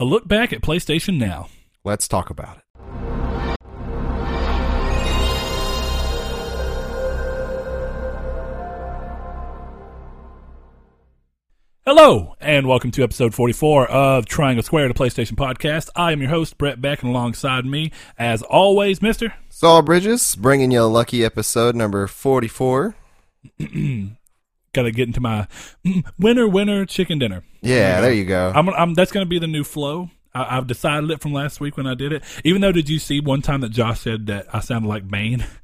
A look back at PlayStation Now. Let's talk about it. Hello, and welcome to episode 44 of Triangle Square, the PlayStation Podcast. I am your host, Brett Beck, and alongside me, as always, Mister. Saul Bridges bringing you a lucky episode number 44. Got to get into my mm, winner, winner, chicken dinner. Yeah, there you go. I'm, I'm, that's going to be the new flow. I, I've decided it from last week when I did it. Even though, did you see one time that Josh said that I sounded like Bane?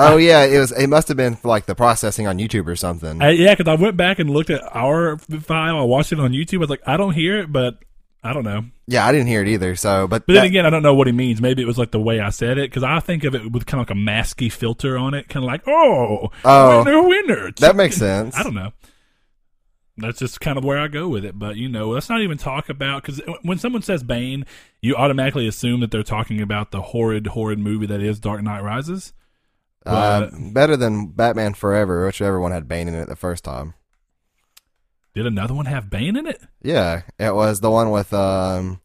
Oh yeah, it was. It must have been for like the processing on YouTube or something. I, yeah, because I went back and looked at our file. I watched it on YouTube. I was like, I don't hear it, but I don't know. yeah, I didn't hear it either. So, but, But that- then again, I don't know what he means. Maybe it was like the way I said it because I think of it with kind of like a masky filter on it, kind of like, oh, Oh. winner, winner. that makes sense. I don't know. That's just kind of where I go with it. But you know, let's not even talk about because when someone says Bane, you automatically assume that they're talking about the horrid, horrid movie that is Dark Knight Rises. Uh, better than Batman Forever, whichever one had Bane in it the first time. Did another one have Bane in it? Yeah, it was the one with um,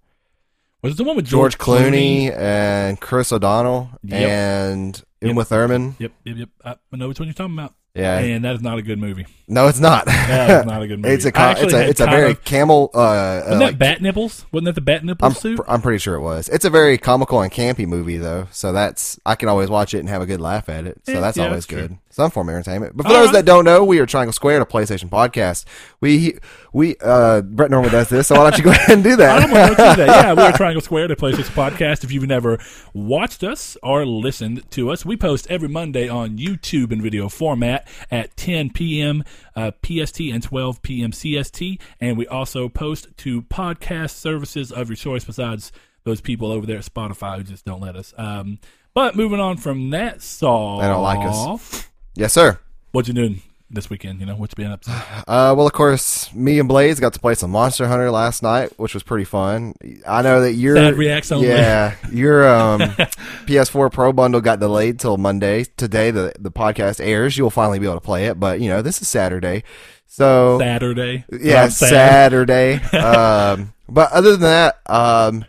Was it the one with George George, Clooney, and Chris O'Donnell Yep. and Yep. Uma Thurman. Yep, yep, yep. I know which one you're talking about. Yeah, And that is not a good movie. no, it's not. That is not a good movie. it's a it's a it's a very of- camel. Uh, Wasn't uh, that like, bat nipples? Wasn't that the bat nipples I'm suit? I'm pretty sure it was. It's a very comical and campy movie though, so that's I can always watch it and have a good laugh at it. So Yeah, that's yeah, always that's good. true. Some form of entertainment. But for All those right. that don't know, we are Triangle Square, a PlayStation podcast. We we uh Brett normally does this, so why don't you go ahead and do I that? don't want to do that. Yeah, we're Triangle Square, the PlayStation Podcast. If you've never watched us or listened to us, we post every Monday on YouTube in video format at 10 p.m. Uh, PST and 12 p.m. CST, and we also post to podcast services of your choice. Besides those people over there at Spotify who just don't let us. Um, but moving on from that, Saul, They don't like us. Yes, sir. What you doing this weekend? You know what you been up to? Uh, well, of course, me and Blaze got to play some Monster Hunter last night, which was pretty fun. I know that you're Sad reacts only. Yeah, your um, PS4 Pro bundle got delayed till Monday. Today, the the podcast airs. You'll finally be able to play it, but you know this is Saturday, so Saturday. yeah. Saturday. um, but other than that, um,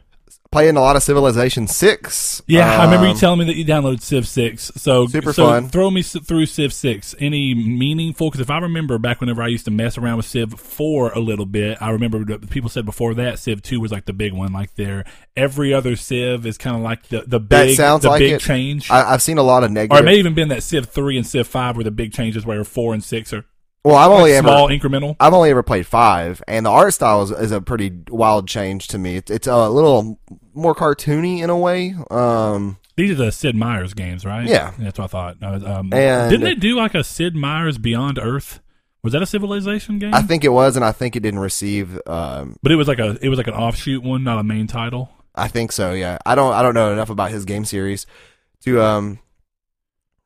playing a lot of Civilization Six. Yeah, I remember you Um, telling me that you downloaded Civ Six. So Super so fun. Throw me through Civ Six. Any meaningful? Because if I remember back whenever I used to mess around with Civ Four a little bit, I remember people said before that Civ Two was like the big one. Like there, every other Civ is kind of like the the That big sounds the like big it. change. I, I've seen a lot of negative. or it may even been that Civ Three and Civ Five were the big changes, where four and six are well, I've only ever small incremental. I've only ever played five, and the art style is, is a pretty wild change to me. It's, it's a little more cartoony in a way. Um, These are the Sid Meier's games, right? Yeah. that's what I thought. Um, And- didn't they do like a Sid Meier's Beyond Earth? Was that a Civilization game? I think it was, and I think it didn't receive. Um, But it was like a it was like an offshoot one, not a main title. I think so. Yeah, I don't. I don't know enough about his game series to um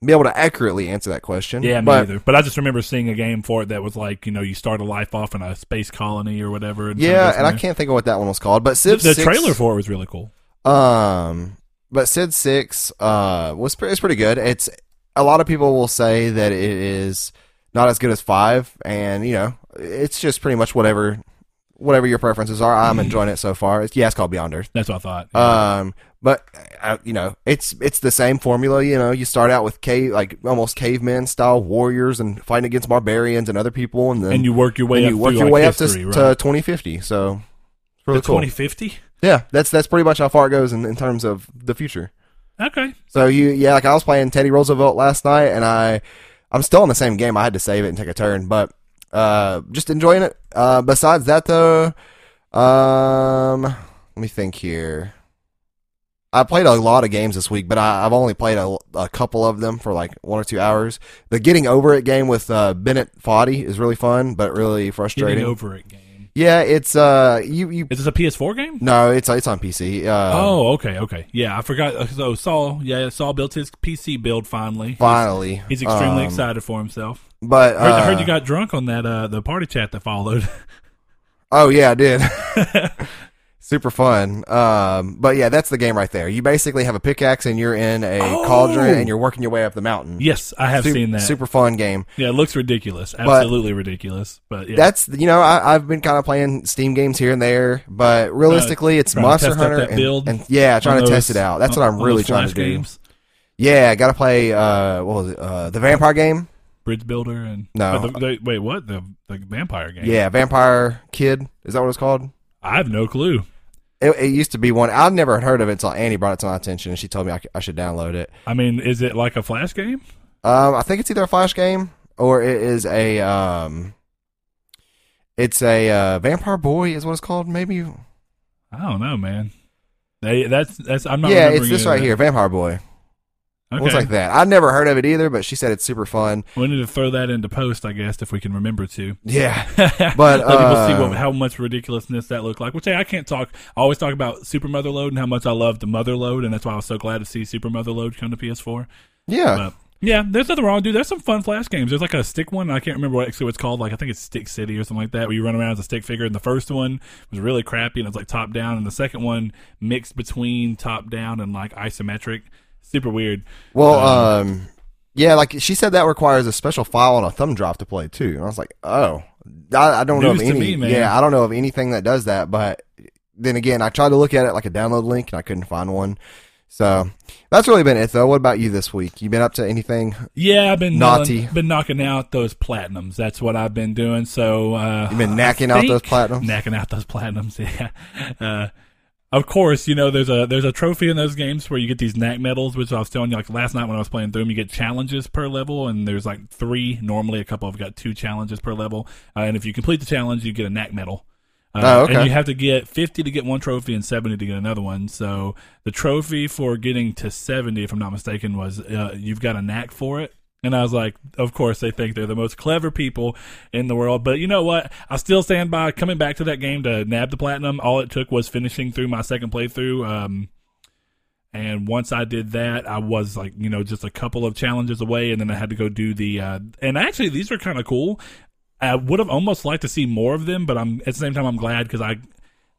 be able to accurately answer that question. Yeah, me but either. But I just remember seeing a game for it that was like you know you start a life off in a space colony or whatever. And yeah, and I can't think of what that one was called. But The, Civ the 6, trailer for it was really cool. Um, but Sid Six uh was pre- it's pretty good. It's a lot of people will say that it is not as good as five, and you know it's just pretty much whatever whatever your preferences are. I'm enjoying it so far. It's, yeah, it's called Beyond Earth. That's what I thought. Um, but uh, you know it's it's the same formula. You know, you start out with cave like almost caveman style warriors and fighting against barbarians and other people, and then and you work your way up. you work your like, way history, up to, right? to 2050. So it's really the cool. 2050. Yeah, that's that's pretty much how far it goes in, in terms of the future. Okay, So you, yeah, like I was playing Teddy Roosevelt last night, and I, I'm still in the same game. I had to save it and take a turn, but uh, just enjoying it. Uh, besides that, though, um, let me think here. I played a lot of games this week, but I, I've only played a, a couple of them for like one or two hours. The Getting Over It game with uh, Bennett Foddy is really fun, but really frustrating. getting over it game. yeah, it's uh, you you. Is this a PS4 game? No, it's it's on PC. Uh, oh, okay, okay. Yeah, I forgot. uh, So Saul, yeah, Saul built his PC build finally. Finally, He's, extremely Um, excited for himself. But I heard, I heard uh, you got drunk on that uh the party chat that followed. Oh yeah, I did. super fun. Um, but yeah, that's the game right there. You basically have a pickaxe and you're in a Oh! cauldron and you're working your way up the mountain. Yes, I have Su- seen that. Super fun game. Yeah, it looks ridiculous. Absolutely ridiculous. But yeah. That's you know I, I've been kind of playing Steam games here and there, but realistically, it's trying Monster Hunter and, and yeah, trying to those- test it out. That's what I'm really trying to do. games. Yeah, I got to play. Uh, what was it? Uh, the Vampire game. Bridge Builder and No. uh, the- the- wait, what the the vampire game? Yeah, Vampire Kid. Is that what it's called? I have no clue. It, it used to be one. I'd never had heard of it until Annie brought it to my attention, and she told me I should download it. I mean, is it like a Flash game? Um, I think it's either a Flash game or it is a um, it's a uh, Vampire Boy is what it's called. Maybe. I don't know, man. They that's that's I'm not. yeah, it's this right of here, Vampire Boy. Okay, looks like that. I'd never heard of it either, but she said it's super fun. we need to throw that into post, I guess, if we can remember to. Yeah. but let people see uh, what, how much ridiculousness that looked like. Which hey, I can't talk. I always talk about Super Motherload and how much I love the Motherload, and that's why I was so glad to see Super Motherload come to PS4. Yeah. But yeah, there's nothing wrong, dude. There's some fun Flash games. There's like a stick one. I can't remember what actually what it's called. Like I think it's Stick City or something like that, where you run around as a stick figure. And the first one was really crappy, and it's like top down, and the second one mixed between top down and like isometric. Super weird. Well, um, yeah, like she said that requires a special file on a thumb drive to play too. And I was like, oh, I, I don't know of any. me. Yeah, I don't know of anything that does that. But then again, I tried to look at it like a download link and I couldn't find one. So that's really been it though. What about you this week? You been up to anything? Yeah, I've been Naughty. nailing- been knocking out those platinums. That's what I've been doing. So uh, You been knacking out those platinums? knacking out those platinums. Yeah. Uh, of course, you know there's a there's a trophy in those games where you get these knack medals, which I was telling you like last night when I was playing through them. You get challenges per level, and there's like three. Normally, a couple have got two challenges per level, uh, and if you complete the challenge, you get a knack medal. Uh, Oh, okay. And you have to get 50 to get one trophy and 70 to get another one. So the trophy for getting to 70, if I'm not mistaken, was uh, you've got a knack for it. And I was like, of course, they think they're the most clever people in the world. But you know what? I still stand by coming back to that game to nab the platinum. All it took was finishing through my second playthrough. Um, and once I did that, I was like, you know, just a couple of challenges away, and then I had to go do the. Uh, and actually, these are kind of cool. I would have almost liked to see more of them, but I'm at the same time I'm glad because I.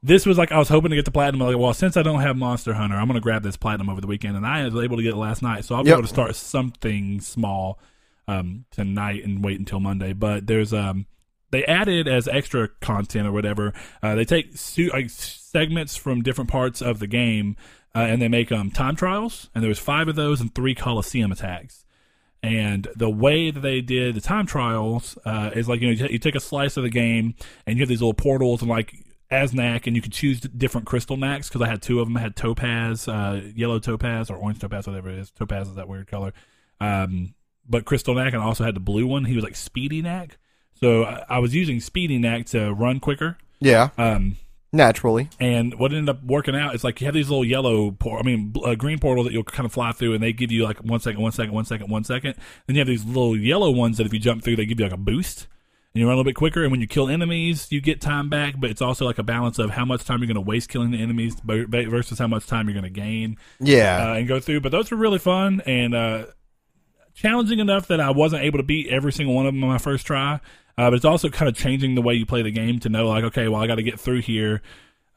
This was like I was hoping to get the platinum. Like, well, since I don't have Monster Hunter, I'm gonna grab this platinum over the weekend, and I was able to get it last night, so I'll be Yep. able to start something small um, tonight and wait until Monday. But there's um, they added as extra content or whatever. Uh, they take su- like segments from different parts of the game uh, and they make um, time trials. And there was five of those and three Coliseum attacks. And the way that they did the time trials uh, is like you know you, t- you take a slice of the game and you have these little portals and like as knack and you can choose different crystal knacks because I had two of them. I had topaz, uh, yellow topaz or orange topaz, whatever it is. Topaz is that weird color. Um, but crystal knack and I also had the blue one. He was like speedy knack. So I, I was using speedy knack to run quicker. Yeah, Um, naturally. and what ended up working out is like you have these little yellow, por- I mean, uh, green portals that you'll kind of fly through, and they give you like one second, one second, one second, one second. Then you have these little yellow ones that if you jump through, they give you like a boost, and you run a little bit quicker. And when you kill enemies, you get time back, but it's also like a balance of how much time you're going to waste killing the enemies versus how much time you're going to gain Yeah, uh, and go through. But those were really fun and uh, challenging enough that I wasn't able to beat every single one of them on my first try. Uh, but it's also kind of changing the way you play the game to know, like, okay, well, I got to get through here.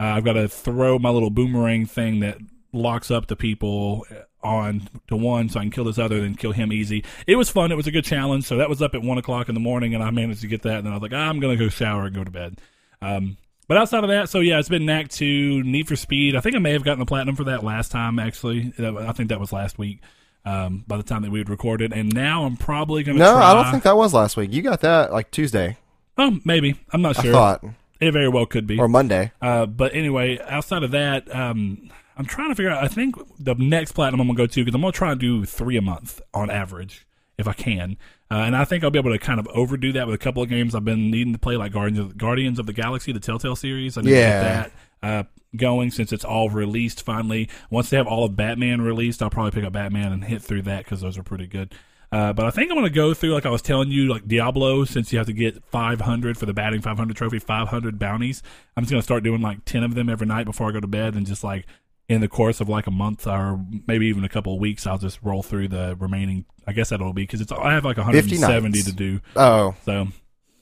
Uh, I've got to throw my little boomerang thing that locks up the people on to one so I can kill this other and kill him easy. It was fun. It was a good challenge. So that was up at one o'clock in the morning and I managed to get that. And then I was like, ah, I'm going to go shower and go to bed. Um, but outside of that, so yeah, it's been Knack 2, Need for Speed. I think I may have gotten the platinum for that last time, actually. I think that was last week um, by the time that we had recorded. And now I'm probably going to no, try. I don't think that was last week. You got that like Tuesday, Oh, maybe. I'm not I sure. thought, It very well could be. or Monday. Uh, but anyway, outside of that, um, I'm trying to figure out. I think the next platinum I'm gonna go to because I'm gonna try and do three a month on average if I can, uh, and I think I'll be able to kind of overdo that with a couple of games I've been needing to play, like Guardians of, Guardians of the Galaxy, the Telltale series. I need Yeah. to get that uh, going since it's all released finally. Once they have all of Batman released, I'll probably pick up Batman and hit through that because those are pretty good. Uh, but I think I'm going to go through, like I was telling you, like Diablo, since you have to get 500 for the batting 500 trophy, 500 bounties. I'm just going to start doing like 10 of them every night before I go to bed, and just like in the course of like a month or maybe even a couple of weeks, I'll just roll through the remaining. I guess that'll be because it's I have like 170 to do. Oh, So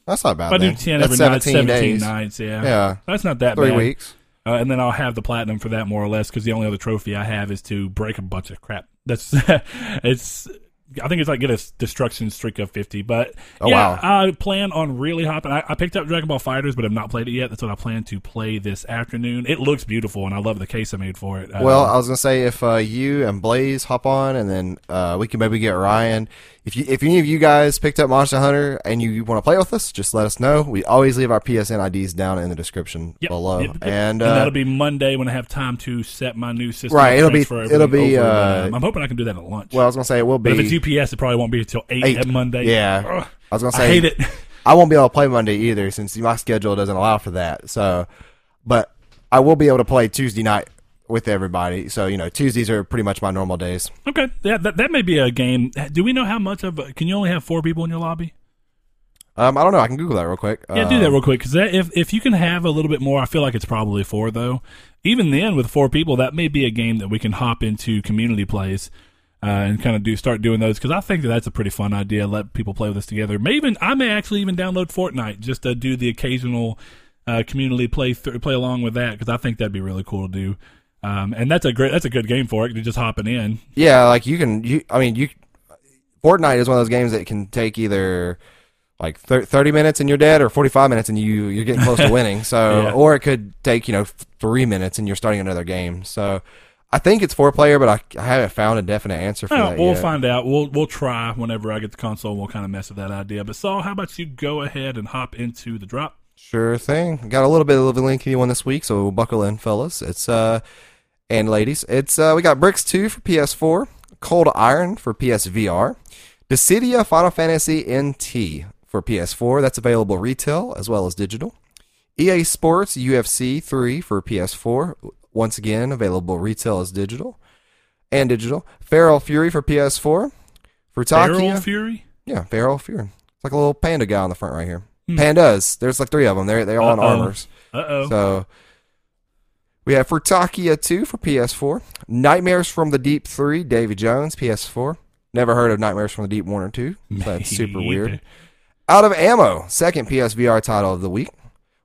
that's not bad. I do then. 10 That's every night, 17 17 days. nights. Yeah, Yeah, that's not that three bad. weeks. Uh, and then I'll have the platinum for that more or less because the only other trophy I have is to break a bunch of crap. That's it's. I think it's like get a destruction streak of fifty. But Oh, yeah, wow. I plan on really hopping. I, I picked up Dragon Ball FighterZ, but I've not played it yet. That's what I plan to play this afternoon. It looks beautiful, and I love the case I made for it. Well, I was gonna say if uh, you and Blaze hop on, and then uh, we can maybe get Ryan. If you, if any of you guys picked up Monster Hunter and you, want to play with us, just let us know. We always leave our PSN IDs down in the description Yep, below, yep, yep. and, and uh, that'll be Monday when I have time to set my new system. Right, it'll be- it'll be, uh, I'm hoping I can do that at lunch. well, I was gonna say it will be. but if it's UPS, it probably won't be until eight, Eight. at Monday. Yeah. Ugh, I was gonna I say hate it. I won't be able to play Monday either since my schedule doesn't allow for that. So, but I will be able to play Tuesday night with everybody. So you know, Tuesdays are pretty much my normal days. Okay, yeah, that that may be a game. Do we know how much of? Can you only have four people in your lobby? Um, I don't know. I can Google that real quick. Yeah, do that Um, real quick because if if you can have a little bit more, I feel like it's probably four though. Even then, with four people, that may be a game that we can hop into community plays uh, and kind of do start doing those because I think that that's a pretty fun idea. Let people play with us together. May even I may actually even download Fortnite just to do the occasional uh, community play th- play along with that because I think that'd be really cool to do. Um, and that's a great that's a good game for it. You're just hopping in. Yeah, like you can. You, I mean, you. Fortnite is one of those games that can take either like thir- thirty minutes and you're dead, or forty five minutes and you you're getting close to winning. So, Yeah. or it could take you know three minutes and you're starting another game. So, I think it's four player, but I, I haven't found a definite answer for that we'll yet. find out. We'll we'll try whenever I get the console. We'll kind of mess with that idea. But Saul, how about you go ahead and hop into the drop? Sure thing. Got a little bit of a lengthy one this week, so buckle in, fellas. It's uh and ladies. It's uh we got Bricks 2 for PS4, Cold Iron for PSVR, Dissidia Final Fantasy NT for PS4. That's available retail as well as digital. EA Sports UFC 3 for PS4. Once again, available retail as digital and digital. Feral Fury for PS4. Feral Fury. Yeah, Feral Fury. It's like a little panda guy on the front right here. Pandas. There's like three of them. They're they're all in Hmm. Uh-oh. armors. Uh oh. So we have Furtakia 2 for PS4. Nightmares from the Deep 3, Davy Jones, PS4. Never heard of Nightmares from the Deep 1 or 2. That's super weird. Out of Ammo, second PSVR title of the week.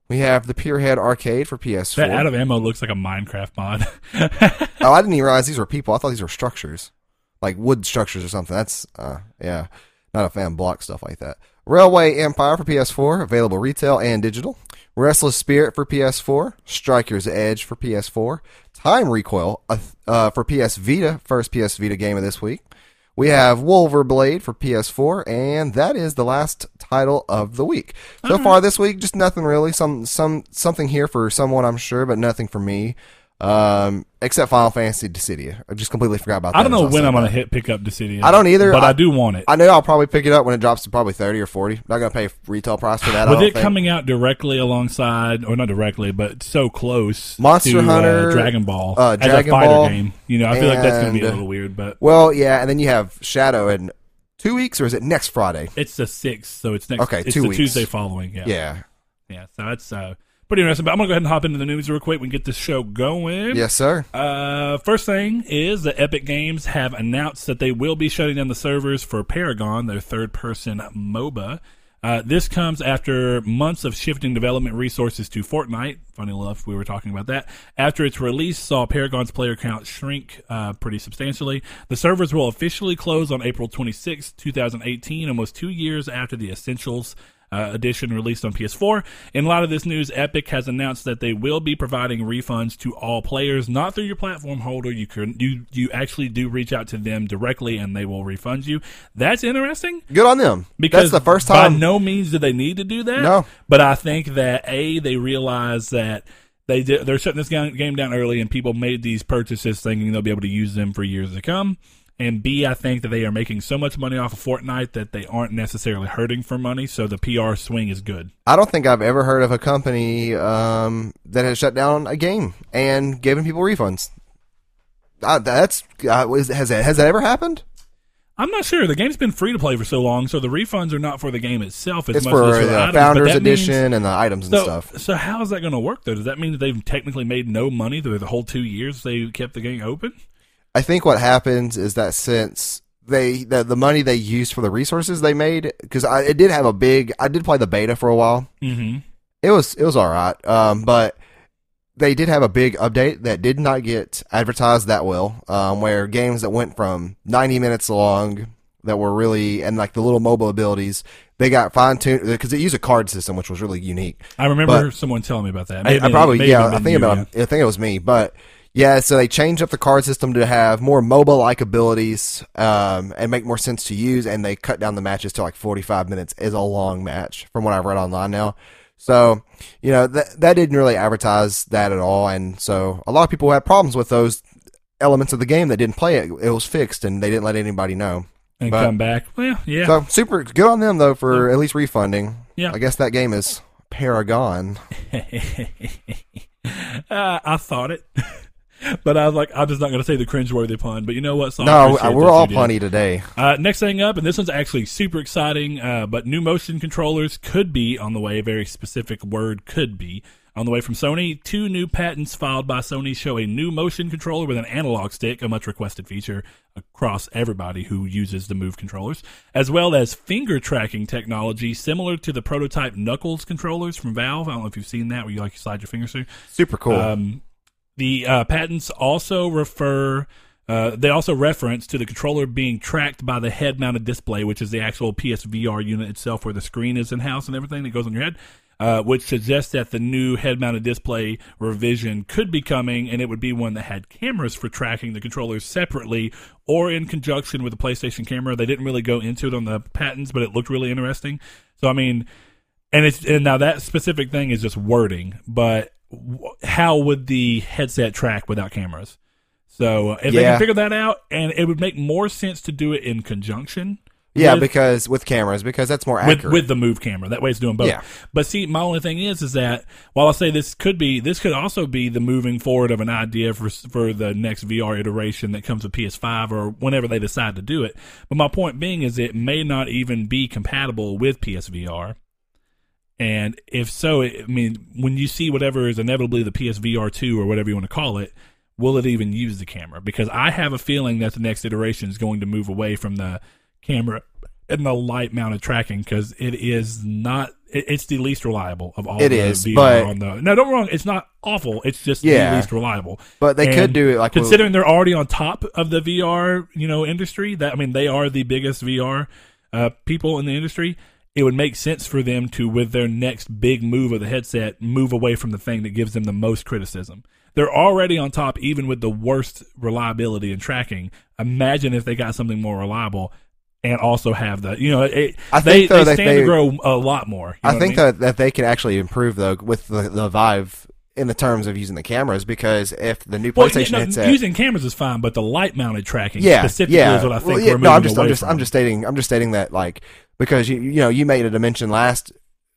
We have the Pierhead Arcade for PS4. That out of ammo looks like a Minecraft mod. oh, I didn't even realize these were people. I thought these were structures, like wood structures or something. That's uh, yeah, not a fan block stuff like that. Railway Empire for PS4, available retail and digital. Restless Spirit for PS4, Striker's Edge for PS4, Time Recoil uh, uh, for PS Vita, first PS Vita game of this week. We have Wulverblade for PS4, and that is the last title of the week. So far this week, just nothing really. Some some something here for someone, I'm sure, but nothing for me. Um, except Final Fantasy Dissidia. I just completely forgot about that. I don't know when I'm gonna that. hit pick up Dissidia. I don't either. but I- I, do want it. I know I'll probably pick it up when it drops to probably thirty or forty. Not gonna pay retail price for that. I With it think. coming out directly alongside, or not directly, but so close, Monster to, Hunter, uh, Dragon Ball, uh, as Dragon a fighter Ball, game. You know, I feel like that's gonna be a little weird, but well, yeah, and then you have Shadow in two weeks, or is it next Friday? it's the sixth, so it's next. Okay, it's two the weeks. Tuesday following. Yeah, Yeah. yeah. So it's uh, pretty interesting. But I'm gonna go ahead and hop into the news real quick. We can get this show going. Yes, sir. Uh, first thing is that Epic Games have announced that they will be shutting down the servers for Paragon, their third-person MOBA. Uh, this comes after months of shifting development resources to Fortnite. Funny enough, we were talking about that. After its release, saw Paragon's player count shrink uh, pretty substantially. The servers will officially close on April 26, 2018, almost two years after the Essentials uh, edition released on PS4. In a lot of this news, Epic has announced that they will be providing refunds to all players, not through your platform holder. You can you you actually do reach out to them directly, and they will refund you. That's interesting Good on them. because That's the first time. By no means do they need to do that. No. but I think that a they realize that. They did, they're shutting this game down early, and people made these purchases thinking they'll be able to use them for years to come. And B, I think that they are making so much money off of Fortnite that they aren't necessarily hurting for money. So the PR swing is good. I don't think I've ever heard of a company um, that has shut down a game and given people refunds. Uh, that's uh, is, has that has that ever happened? I'm not sure. The game's been free to play for so long, so the refunds are not for the game itself as It's much for as for the items, Founders that means- Edition and the items and so, stuff. so how is that going to work though? Does that mean that they've technically made no money through the whole two years they kept the game open? I think what happens is that since they the, the money they used for the resources they made because I it did have a big I did play the beta for a while. Mm-hmm. It was it was all right, um, but they did have a big update that did not get advertised that well, um, where games that went from 90 minutes long that were really and like the little mobile abilities they got fine tuned because it used a card system which was really unique. I remember But- someone telling me about that. I, I probably yeah I think you, about yeah. I think it was me, but yeah, so they changed up the card system to have more mobile like abilities um, and make more sense to use, and they cut down the matches to like 45 minutes is a long match from what I've read online now. So you know that that didn't really advertise that at all, and so a lot of people had problems with those elements of the game that didn't play it. It was fixed, and they didn't let anybody know. and but- come back. Well, yeah. So super good on them though for at least refunding. Yeah. I guess that game is Paragon. uh, I thought it, but I was like, I'm just not going to say the cringeworthy pun. But you know what? So No, we're all punny today. Uh, next thing up, and this one's actually super exciting, uh, but new motion controllers could be on the way. A very specific word could be on the way from Sony. Two new patents filed by Sony show a new motion controller with an analog stick, a much requested feature across everybody who uses the Move controllers, as well as finger tracking technology similar to the prototype Knuckles controllers from Valve. I don't know if you've seen that, where you like slide your fingers through. Super cool. Um, the uh, patents also refer. Uh, they also reference to the controller being tracked by the head-mounted display, which is the actual PSVR unit itself, where the screen is in house and everything that goes on your head. Uh, which suggests that the new head-mounted display revision could be coming, and it would be one that had cameras for tracking the controllers separately or in conjunction with the PlayStation camera. They didn't really go into it on the patents, but it looked really interesting. So, I mean, and it's and now that specific thing is just wording, but how would the headset track without cameras? So uh, if they can figure that out, and it would make more sense to do it in conjunction. yeah, with, because with cameras, because that's more with, accurate. with the move camera. That way, it's doing both. Yeah. But see, my only thing is, is that while I say this could be, this could also be the moving forward of an idea for for the next VR iteration that comes with PS5 or whenever they decide to do it. But my point being is, it may not even be compatible with PSVR. And if so, I mean, when you see whatever is inevitably the PSVR 2 or whatever you want to call it, will it even use the camera? Because I have a feeling that the next iteration is going to move away from the camera and the light mounted tracking because it is not, it, it's the least reliable of all It the is, VR but- on the. No, don't wrong, it's not awful. It's just Yeah. the least reliable. but they And could do it like considering they're already on top of the VR, you know, industry. That I mean, they are the biggest VR uh, people in the industry. It would make sense for them to, with their next big move of the headset, move away from the thing that gives them the most criticism. They're already on top, even with the worst reliability and tracking. Imagine if they got something more reliable and also have the, you know, it, I they, think, though, they stand they- to grow a lot more. You know I think mean? that that they can actually improve though with the, the Vive in the terms of using the cameras because if the new Well, PlayStation know, headset, using cameras is fine, but the light mounted tracking yeah, specifically yeah, is what I think Well, we're yeah, moving no, I'm just, I'm just, from. I'm just stating, I'm just stating that like because you, you know, you made a mention last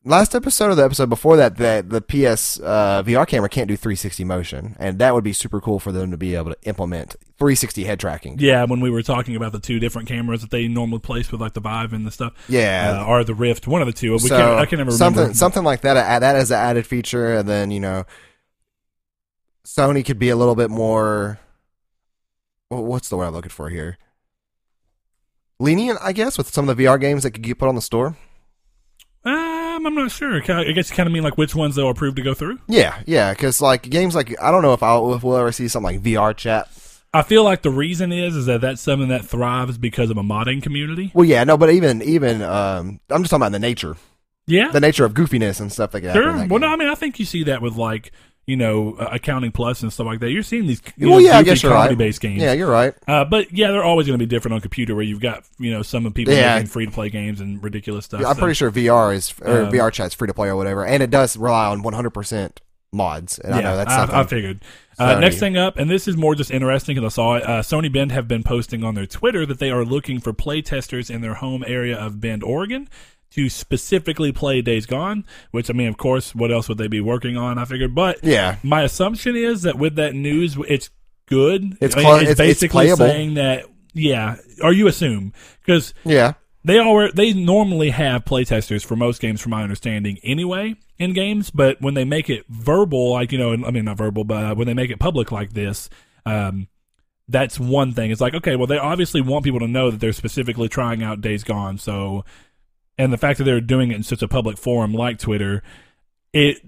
last episode or the episode before that that the PS uh, VR camera can't do 360 motion, and that would be super cool for them to be able to implement 360 head tracking. Yeah, when we were talking about the two different cameras that they normally place with like the Vive and the stuff, Yeah. uh, or the Rift, one of the two. We so can't, I can never something remember. something like that. Add that as an added feature, and then you know, Sony could be a little bit more. wh- What's the word I'm looking for here? Lenient, I guess, with some of the VR games that could get put on the store. Um, I'm not sure. I guess you kind of mean like which ones they'll approve to go through. Yeah, yeah, because like games like I don't know if I'll if we'll ever see something like VR chat. I feel like the reason is is that that's something that thrives because of a modding community. Well, yeah, no, but even even um, I'm just talking about the nature, Yeah, the nature of goofiness and stuff like that. sure. Well, no, I mean I think you see that with like you know uh, accounting plus and stuff like that. You're seeing these you well, know, yeah, I guess you're right. comedy based games. Yeah, you're right. Uh, but yeah, they're always going to be different on computer, where you've got you know some of people Yeah. making free to play games and ridiculous stuff. I'm so- pretty sure VR is or Um, VR chat's free to play or whatever, and it does rely on 100 percent mods. And I know that's I, something. I figured. Uh, next thing up, and this is more just interesting because I saw it. Uh, Sony Bend have been posting on their Twitter that they are looking for play testers in their home area of Bend, Oregon, to specifically play Days Gone. Which I mean, of course, what else would they be working on? I figured, but yeah, my assumption is that with that news, it's good. It's I mean, cla- it's, it's- it's basically playable. saying that. Yeah, or you assume because yeah, they are they normally have playtesters for most games, from my understanding, anyway in games. But when they make it verbal, like you know, I mean not verbal, but uh, when they make it public like this, um, that's one thing. It's like okay, well, they obviously want people to know that they're specifically trying out Days Gone. So, and the fact that they're doing it in such a public forum like Twitter, it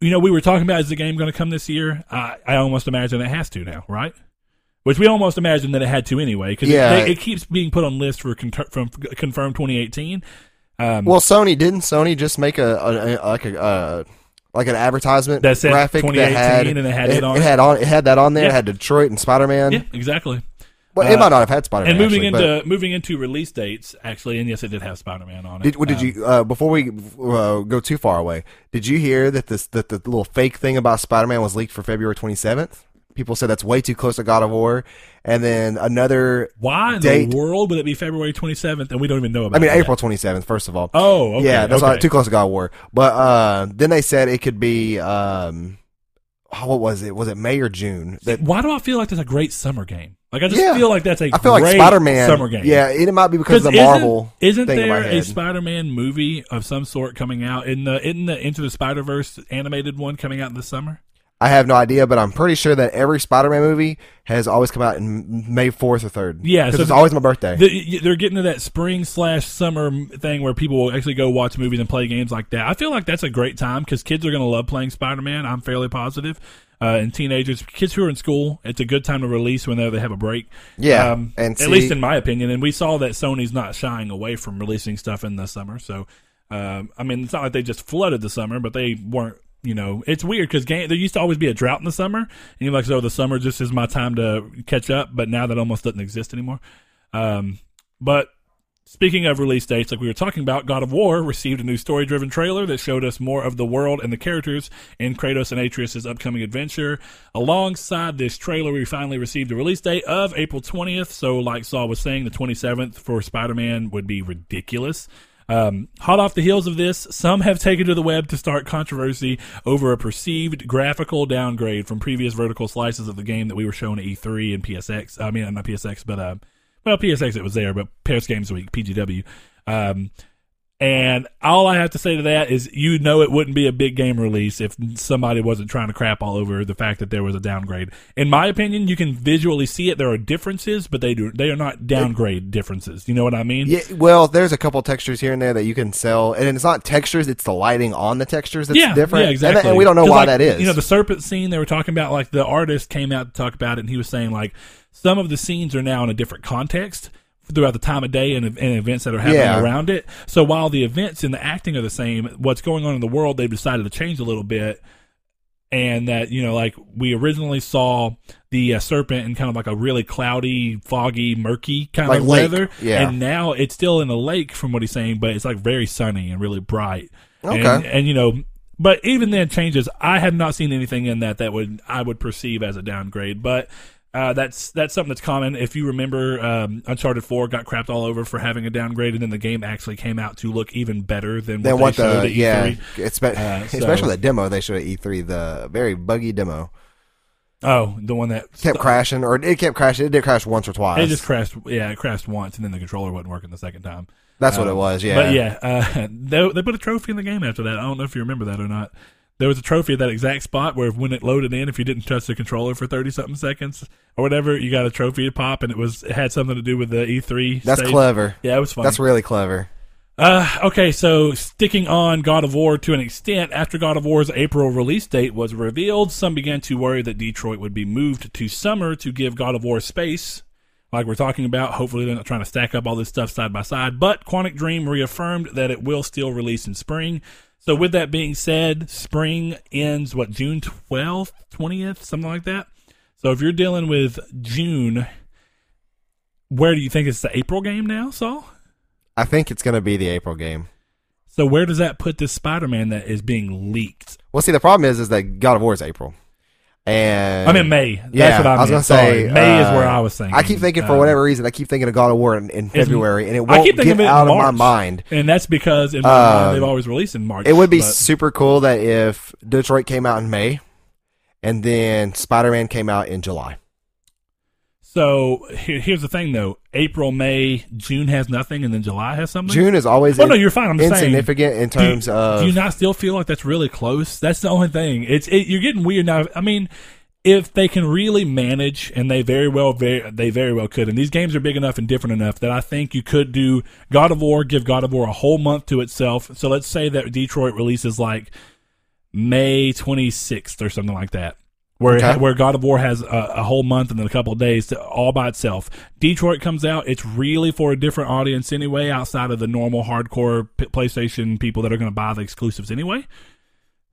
you know, we were talking about is the game going to come this year? I, I almost imagine it has to now, right? Which we almost imagined that it had to anyway, because Yeah. it, it keeps being put on list for con- from confirmed 2018. Um, Well, Sony didn't Sony just make a, a, a like a uh, like an advertisement That said graphic that 2018 had and it had it on it it? had on it had that on there. Yeah. It had Detroit and Spider Man. yeah, exactly. Well, it Uh, might not have had Spider Man. And moving actually, into moving into release dates, actually, and yes, it did have Spider Man on it. Did, what did Um, you uh, before we uh, go too far away? Did you hear that this that the little fake thing about Spider Man was leaked for February twenty seventh? People said that's way too close to God of War, and then another. Why in date- the world would it be February 27th and we don't even know about I mean, yet? April twenty seventh. First of all, Oh, okay. yeah, that's okay. not too close to God of War. But uh, then they said it could be um, oh, what was it? Was it May or June? That Why do I feel like that's a great summer game? Like I just Yeah. feel like that's a I feel like Spider Man summer game. Yeah, it might be because of the isn't- Marvel. Isn't, thing in my there a. Spider-Man movie of some sort coming out in the in the Into the Spider-Verse animated one coming out in the summer? I have no idea, but I'm pretty sure that every Spider-Man movie has always come out in May 4th or 3rd. Yeah, so it's always my birthday. The, they're getting to that spring slash summer thing where people will actually go watch movies and play games like that. I feel like that's a great time because kids are going to love playing Spider Man. I'm fairly positive. Uh, and teenagers, kids who are in school, it's a good time to release whenever they have a break. Yeah, um, and at least in my opinion. And we saw that Sony's not shying away from releasing stuff in the summer. So, um, I mean, it's not like they just flooded the summer, but they weren't. You know, it's weird because game there used to always be a drought in the summer, and you're like, so the summer just is my time to catch up. But now that almost doesn't exist anymore. Um, but Speaking of release dates, like we were talking about, God of War received a new story driven trailer that showed us more of the world and the characters in Kratos and Atreus' upcoming adventure. Alongside this trailer, we finally received a release date of April 20th. So, like Saul was saying, the 27th for Spider Man would be ridiculous. Um, hot off the heels of this, some have taken to the web to start controversy over a perceived graphical downgrade from previous vertical slices of the game that we were shown at E3 and PSX. I mean, not PSX, but uh, well, PSX it was there, but Paris Games Week, PGW. Um, and all I have to say to that is, you know, it wouldn't be a big game release if somebody wasn't trying to crap all over the fact that there was a downgrade. In my opinion, you can visually see it. There are differences, but they do they are not downgrade differences. You know what I mean? Yeah, well, there's a couple textures here and there that you can sell, and it's not textures; it's the lighting on the textures that's yeah, different. Yeah, exactly. that- And, we don't know why like, that is. You know, the serpent scene they were talking about, like the artist came out to talk about it, and he was saying like some of the scenes are now in a different context throughout the time of day and, and events that are happening Yeah. around it. So while the events and the acting are the same, what's going on in the world they've decided to change a little bit. And that you know, like we originally saw the uh, serpent in kind of like a really cloudy, foggy, murky kind Like of lake, weather, yeah. and now it's still in a lake from what he's saying, but it's like very sunny and really bright. Okay. And, and you know, but even then changes. I have not seen anything in that that would I would perceive as a downgrade. But uh, that's that's something that's common. If you remember, um, Uncharted Four got crapped all over for having a downgrade, and then the game actually came out to look even better than what what they showed the at E yeah, E3. it's, Uh, so- especially the demo they showed at E3, the very buggy demo Oh, the one that kept crashing, or it kept crashing. It did crash once or twice. It just crashed. Yeah, it crashed once, and then the controller wasn't working the second time. That's what Um, it was. Yeah, But yeah, uh, they, they put a trophy in the game after that. I don't know if you remember that or not. There was a trophy at that exact spot where when it loaded in, if you didn't touch the controller for thirty something seconds or whatever, you got a trophy to pop, and it was it had something to do with the E3. that's stage. clever. Yeah, it was fun. That's really clever. Uh, okay, so sticking on God of War to an extent, after God of War's April release date was revealed, some began to worry that Detroit would be moved to summer to give God of War space. Like we're talking about, hopefully they're not trying to stack up all this stuff side by side. But Quantic Dream reaffirmed that it will still release in spring. So with that being said, spring ends what June twelfth, twentieth, something like that. So if you're dealing with June, where do you think it's the April game now, Saul? I think it's going to be the April game. So where does that put this Spider-Man that is being leaked? Well, see, the problem is, is that God of War is April, and I'm in May. That's yeah, what I, I was gonna say Sorry. May is uh, where I was thinking. I keep thinking for Uh, whatever reason, I keep thinking of God of War in, in February, and it won't keep thinking get of it in out of my mind. and that's because in my Um, mind they've always released in March. It would be but- super cool that if Detroit came out in May, and then Spider Man came out in July. So. Here, here's the thing, though: April, May, June has nothing, and then July has something. June is always Oh in- no, you're fine. I'm just saying. insignificant in Do terms of. Do you not still feel like that's really close? That's the only thing. It's it, you're getting weird now. I mean, if they can really manage, and they very well, very, they very well could. And these games are big enough and different enough that I think you could do God of War, give God of War a whole month to itself. So let's say that Detroit releases like May 26th or something like that. Where, Okay. where God of War has a, a whole month and then a couple of days to, all by itself. Detroit comes out. It's really for a different audience anyway, outside of the normal hardcore P- PlayStation people that are going to buy the exclusives anyway.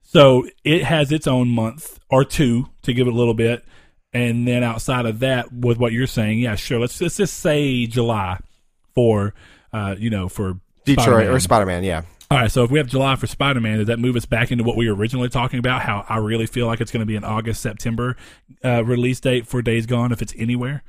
So it has its own month or two to give it a little bit, and then outside of that, with what you're saying, yeah, sure. Let's let's just say July for uh, you know for Detroit Spider-Man. or Spider Man. Yeah. All right, so if we have July for Spider Man, does that move us back into what we were originally talking about? How I really feel like it's going to be an August September uh, release date for Days Gone if it's anywhere.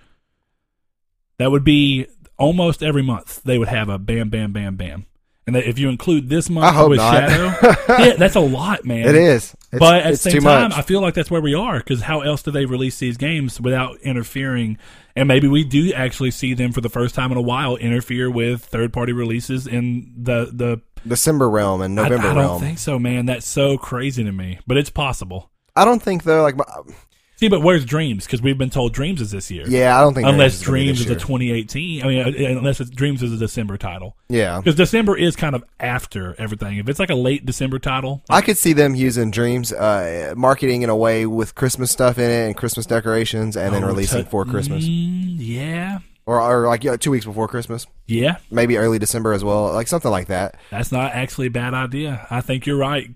That would be almost every month they would have a bam, bam, bam, bam. And that if you include this month with not. Shadow, yeah, that's a lot, man. It is. It's, but at the same time, much. I feel like that's where we are because how else do they release these games without interfering? And maybe we do actually see them for the first time in a while interfere with third party releases in the the. December realm and I, November I don't realm. think so, man. That's so crazy to me, but it's possible. I don't think though. Like, See, but where's Dreams? Because we've been told Dreams is this year. yeah, I don't think Unless Dreams is is a 2018. I mean, uh, unless it's, Dreams is a December title. Yeah, Because December is kind of after everything. If it's like a late December title, I could see them using Dreams, uh, marketing in a way with Christmas stuff in it and Christmas decorations, and then Oh, releasing to- for Christmas Mm, yeah. Or, or like yeah, two weeks before Christmas, Yeah. maybe early December as well, like something like that. That's not actually a bad idea. I think you're right.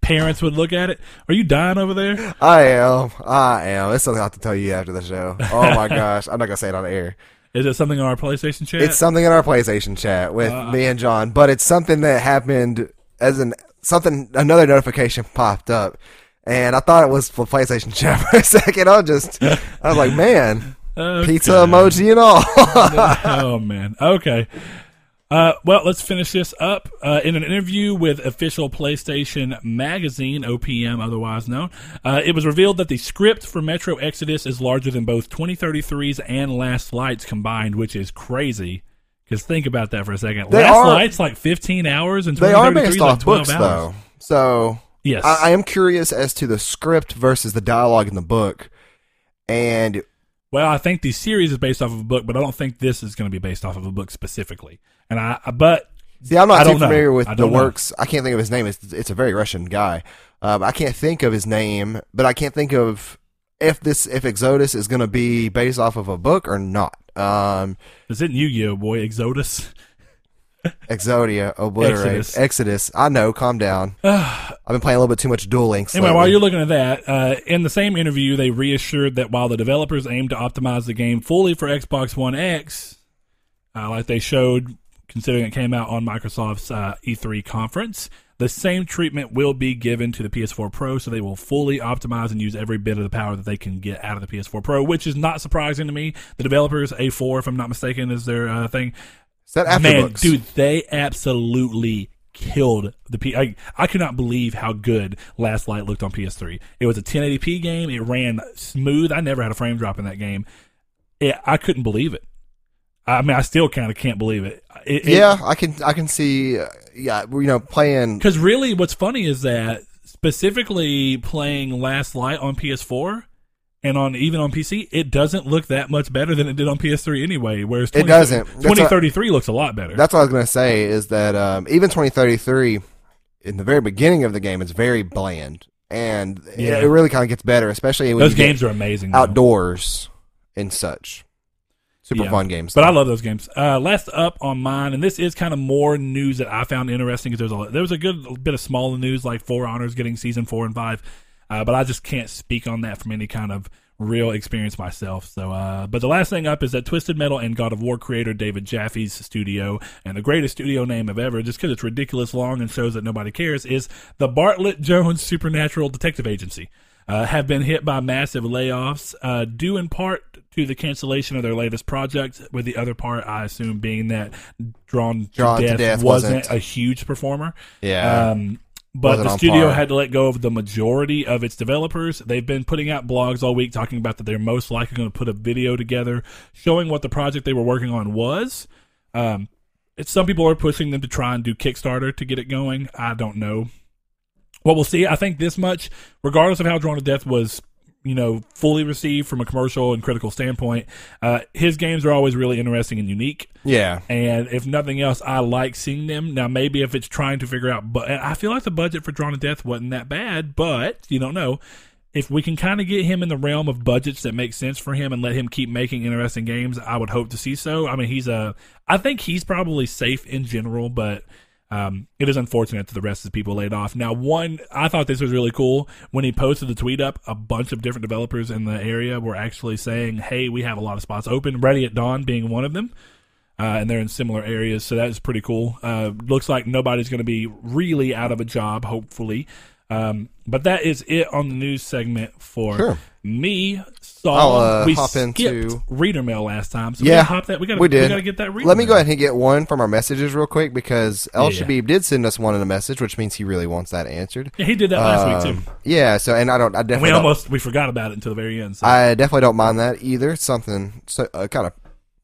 Parents would look at it. Are you dying over there? I am, I am. It's something I have to tell you after the show. Oh my gosh, I'm not gonna say it on air. Is it something on our PlayStation chat? It's something in our PlayStation chat with Uh, me and John, but it's something that happened as an something. Another notification popped up, and I thought it was for PlayStation chat for a second. I was just, I was like, man, Okay. pizza emoji and all. oh man. Okay. Uh, well, let's finish this up. Uh, in an interview with official PlayStation Magazine, OPM otherwise known, uh, it was revealed that the script for Metro Exodus is larger than both 2033's and Last Lights combined, which is crazy. Because think about that for a second. They Last are- Lights like 15 hours, and they are based is like off books, hours. though. So Yes. I, I am curious as to the script versus the dialogue in the book, and Well, I think the series is based off of a book, but I don't think this is going to be based off of a book specifically. And I, I- but See, I'm I not too don't know. familiar with the know. works. I can't think of his name. It's, it's a very Russian guy. Um, I can't think of his name, but I can't think of if this if Exodus is going to be based off of a book or not. Um, is it Yu-Gi-Oh boy Exodus? Exodia, obliterate, Exodus. Exodus. I know. Calm down. I've been playing a little bit too much Duel Links. Anyway, lately. while you're looking at that, uh, in the same interview, they reassured that while the developers aim to optimize the game fully for Xbox One X, uh, like they showed, considering it came out on Microsoft's uh, E3 conference, the same treatment will be given to the PS4 Pro, so they will fully optimize and use every bit of the power that they can get out of the PS4 Pro, which is not surprising to me. The developers, A4, if I'm not mistaken, is their uh, thing. Is that Man, dude, they absolutely killed the P. I, I could not believe how good Last Light looked on PS3. It was a 1080p game. It ran smooth. I never had a frame drop in that game. It, I couldn't believe it. I mean, I still kind of can't believe it. it Yeah, I can. I can see. Uh, yeah, you know, playing. Because really, what's funny is that specifically playing Last Light on PS4 and on even on PC, it doesn't look that much better than it did on PS3 anyway. Whereas It doesn't. 2033 looks a lot better. That's what I was going to say. Is that um, even 2033 in the very beginning of the game, it's very bland, and it- Yeah. it, really kind of gets better, especially when Those games are amazing. though. outdoors and such. Super Yeah. fun games. But I love those games. Uh, last up on mine, and this is kind of more news that I found interesting because there's a there was a good bit of smaller news like For Honor's getting season four and five, uh, but I just can't speak on that from any kind of real experience myself. So, uh, but the last thing up is that Twisted Metal and God of War creator David Jaffe's studio, and the greatest studio name of ever, just because it's ridiculous long and shows that nobody cares, is the Bartlet Jones Supernatural Detective Agency. Uh, have been hit by massive layoffs, uh, due in part to the cancellation of their latest project, with the other part, I assume, being that Drawn, Drawn to to Death, Death wasn't, wasn't- a huge performer. yeah, Um, but the studio par. had to let go of the majority of its developers. They've been putting out blogs all week talking about that they're most likely going to put a video together showing what the project they were working on was. Um, it's, some people are pushing them to try and do Kickstarter to get it going. I don't know. Well, we'll see. I think this much, regardless of how Drawn to Death was you know, fully received from a commercial and critical standpoint. Uh, his games are always really interesting and unique. Yeah. And if nothing else, I like seeing them. Now, maybe if it's trying to figure out, but I feel like the budget for Drawn to Death wasn't that bad, but you don't know. If we can kind of get him in the realm of budgets that make sense for him and let him keep making interesting games, I would hope to see so. I mean, he's a, I think he's probably safe in general, but um, it is unfortunate that the rest of the people laid off. Now, one, I thought this was really cool when he posted the tweet up. A bunch of different developers in the area were actually saying, "Hey, we have a lot of spots open." Ready at Dawn being one of them, uh, and they're in similar areas, so that is pretty cool. Uh, looks like nobody's going to be really out of a job, hopefully. Um, but that is it on the news segment for Sure. Me. saw I'll, uh, we hop skipped into- reader mail last time, so Yeah, gotta hop that. We got we did. We got to get that. Reader Let me go ahead and get one from our messages real quick because El Yeah. Shabib did send us one in a message, which means he really wants that answered. Yeah, he did that last week Um, too. Yeah, so and I don't, I And definitely we almost we forgot about it until the very end. So. I definitely don't mind that either. It's something so, uh, kind of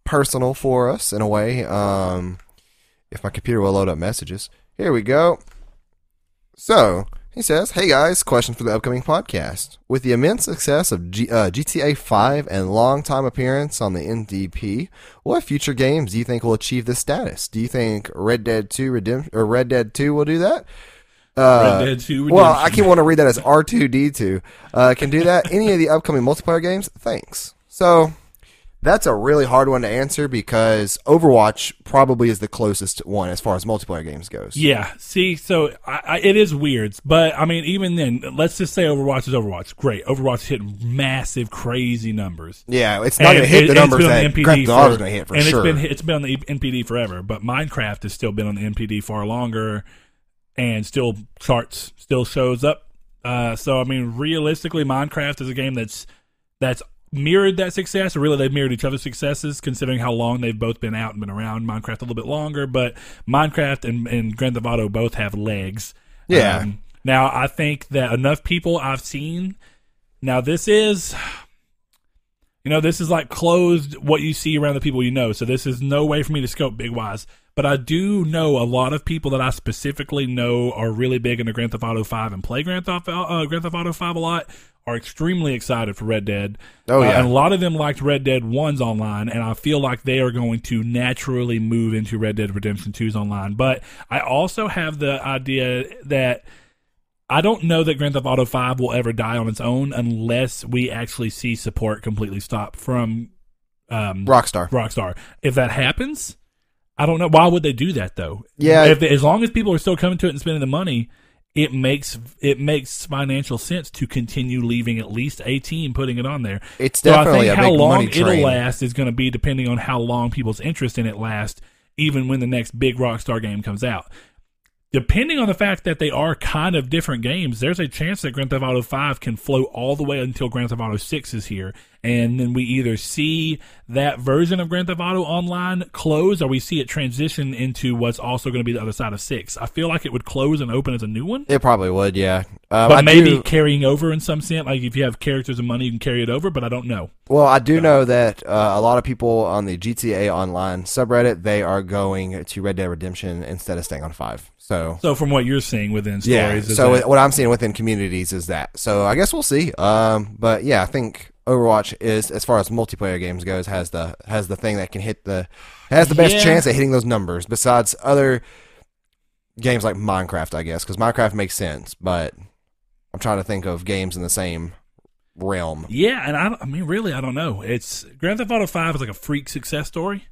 personal for us in a way. Um, if my computer will load up messages, here we go. So he says, "Hey guys, question for the upcoming podcast. With the immense success of G- uh, GTA 5 and long-time appearance on the NDP, what future games do you think will achieve this status? Do you think Red Dead 2 Redemption or Red Dead 2 will do that?" Uh, Red Dead 2 well, I Redemption. keep want to read that as R2D2. Uh, can do that. Any of the upcoming multiplayer games? Thanks. So that's a really hard one to answer because Overwatch probably is the closest one as far as multiplayer games goes. Yeah. See, so I, I, it is weird, but I mean, even then, let's just say Overwatch is Overwatch. Great, Overwatch is hitting massive, crazy numbers. Yeah, it's not going to hit it- the numbers that the Grand Theft Auto is going to hit for and sure. it's been it's been on the NPD forever, but Minecraft has still been on the NPD far longer, and still charts, still shows up. Uh, so I mean, realistically, Minecraft is a game that's that's mirrored that success, or really they've mirrored each other's successes, considering how long they've both been out and been around. Minecraft a little bit longer, but Minecraft and, and Grand Theft Auto both have legs. Yeah. Um, now I think that enough people I've seen. Now this is you know, this is like closed what you see around the people you know. So this is no way for me to scope big wise. But I do know a lot of people that I specifically know are really big into Grand Theft Auto 5 and play Grand Theft, uh, Grand Theft Auto 5 a lot, are extremely excited for Red Dead. Oh, Uh, yeah. and a lot of them liked Red Dead 1's online, and I feel like they are going to naturally move into Red Dead Redemption 2's online. But I also have the idea that I don't know that Grand Theft Auto 5 will ever die on its own unless we actually see support completely stop from um, Rockstar. Rockstar. If that happens, I don't know. Why would they do that though? Yeah. If as long as people are still coming to it and spending the money, it makes it makes financial sense to continue leaving at least a team putting it on there. It's definitely So I think how long it'll last is going to be depending on how long people's interest in it lasts, even when the next big Rockstar game comes out. Depending on the fact that they are kind of different games, there's a chance that Grand Theft Auto 5 can float all the way until Grand Theft Auto 6 is here. And then we either see that version of Grand Theft Auto Online close or we see it transition into what's also going to be the other side of 6. I feel like it would close and open as a new one. It probably would, yeah. Um, But I maybe do- carrying over in some sense, like if you have characters and money, you can carry it over. But I don't know. Well, I do know that uh, a lot of people on the GTA Online subreddit they are going to Red Dead Redemption instead of staying on Five. So So from what you're seeing within stories, yeah. So that- what I'm seeing within communities is that. So I guess we'll see. Um, but yeah, I think Overwatch is as far as multiplayer games goes has the has the thing that can hit the has the best Yeah. chance at hitting those numbers. Besides other games like Minecraft, I guess, because Minecraft makes sense. But I'm trying to think of games in the same realm. Yeah, and I, I mean, really, I don't know. It's Grand Theft Auto Five is like a freak success story.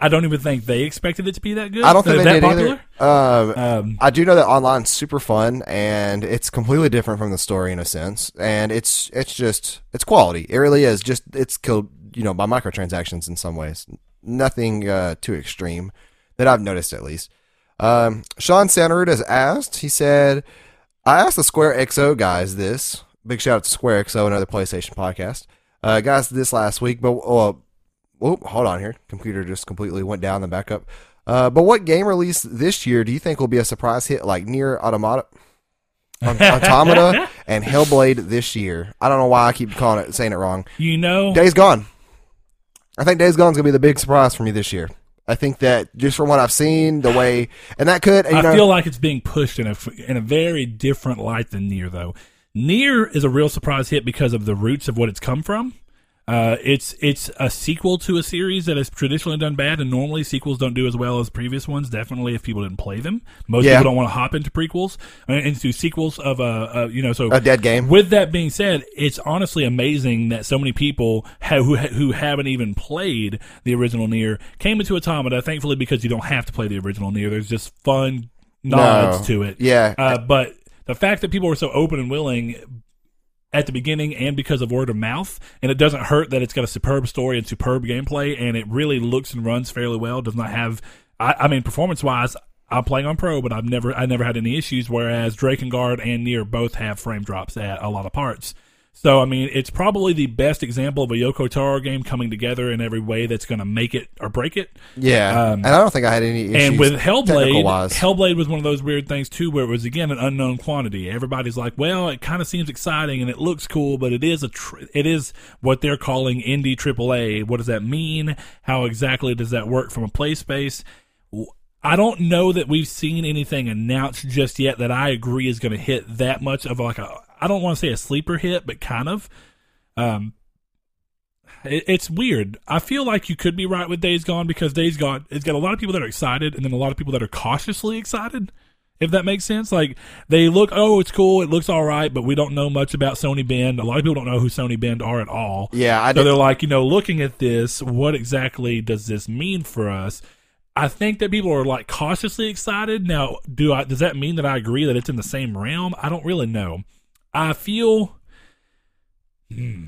I don't even think they expected it to be that good. I don't think Uh, they that did popular. either. Um, Um, I do know that online's super fun and it's completely different from the story in a sense, and it's it's just it's quality. It really is. Just it's killed, you know, by microtransactions in some ways. Nothing uh, too extreme that I've noticed at least. Um, Sean Santarud has asked. He said, "I asked the Square XO guys this. Big shout out to Square XO, another PlayStation podcast. Uh, guys, this last week, but uh, Whoop, hold on here. Computer just completely went down the backup. Uh, but what game release this year do you think will be a surprise hit like Nier Automata, Automata and Hellblade this year? I don't know why I keep calling it saying it wrong. you know, Days Gone. I think Days Gone's gonna be the big surprise for me this year. I think that just from what I've seen, the way and that could I know, feel like it's being pushed in a in a very different light than Nier though. Nier is a real surprise hit because of the roots of what it's come from. Uh, it's it's a sequel to a series that has traditionally done bad, and normally sequels don't do as well as previous ones. Definitely, if people didn't play them, most Yeah. people don't want to hop into prequels uh, into sequels of a uh, uh, you know. So A dead game. with that being said, it's honestly amazing that so many people ha- who who haven't even played the original Nier came into Automata. Thankfully, because you don't have to play the original Nier. There's just fun nods No. to it. Yeah. Uh, but the fact that people were so open and willing at the beginning and because of word of mouth, and it doesn't hurt that it's got a superb story and superb gameplay, and it really looks and runs fairly well. Does not have, I, I mean, performance wise. I'm playing on pro, but I've never I never had any issues. Whereas Drakengard and Nier both have frame drops at a lot of parts. So I mean, it's probably the best example of a Yoko Taro game coming together in every way that's going to make it or break it. yeah. um, and I don't think I had any issues. And with Hellblade. Hellblade was one of those weird things too, where it was again an unknown quantity. Everybody's like, "Well, it kind of seems exciting and it looks cool, but it is a tr- it is what they're calling indie AAA. What does that mean? How exactly does that work from a play space?" I don't know that we've seen anything announced just yet that I agree is going to hit that much of like a I don't want to say a sleeper hit, but kind of. Um, it, it's weird. I feel like you could be right with Days Gone because Days Gone it's got a lot of people that are excited and then a lot of people that are cautiously excited. If that makes sense, like they look, oh, it's cool, it looks all right, but we don't know much about Sony Bend. A lot of people don't know who Sony Bend are at all. Yeah, I so did. they're like, you know, looking at this, what exactly does this mean for us? I think that people are like cautiously excited. Now, do I? Does that mean that I agree that it's in the same realm? I don't really know. I feel. Hmm.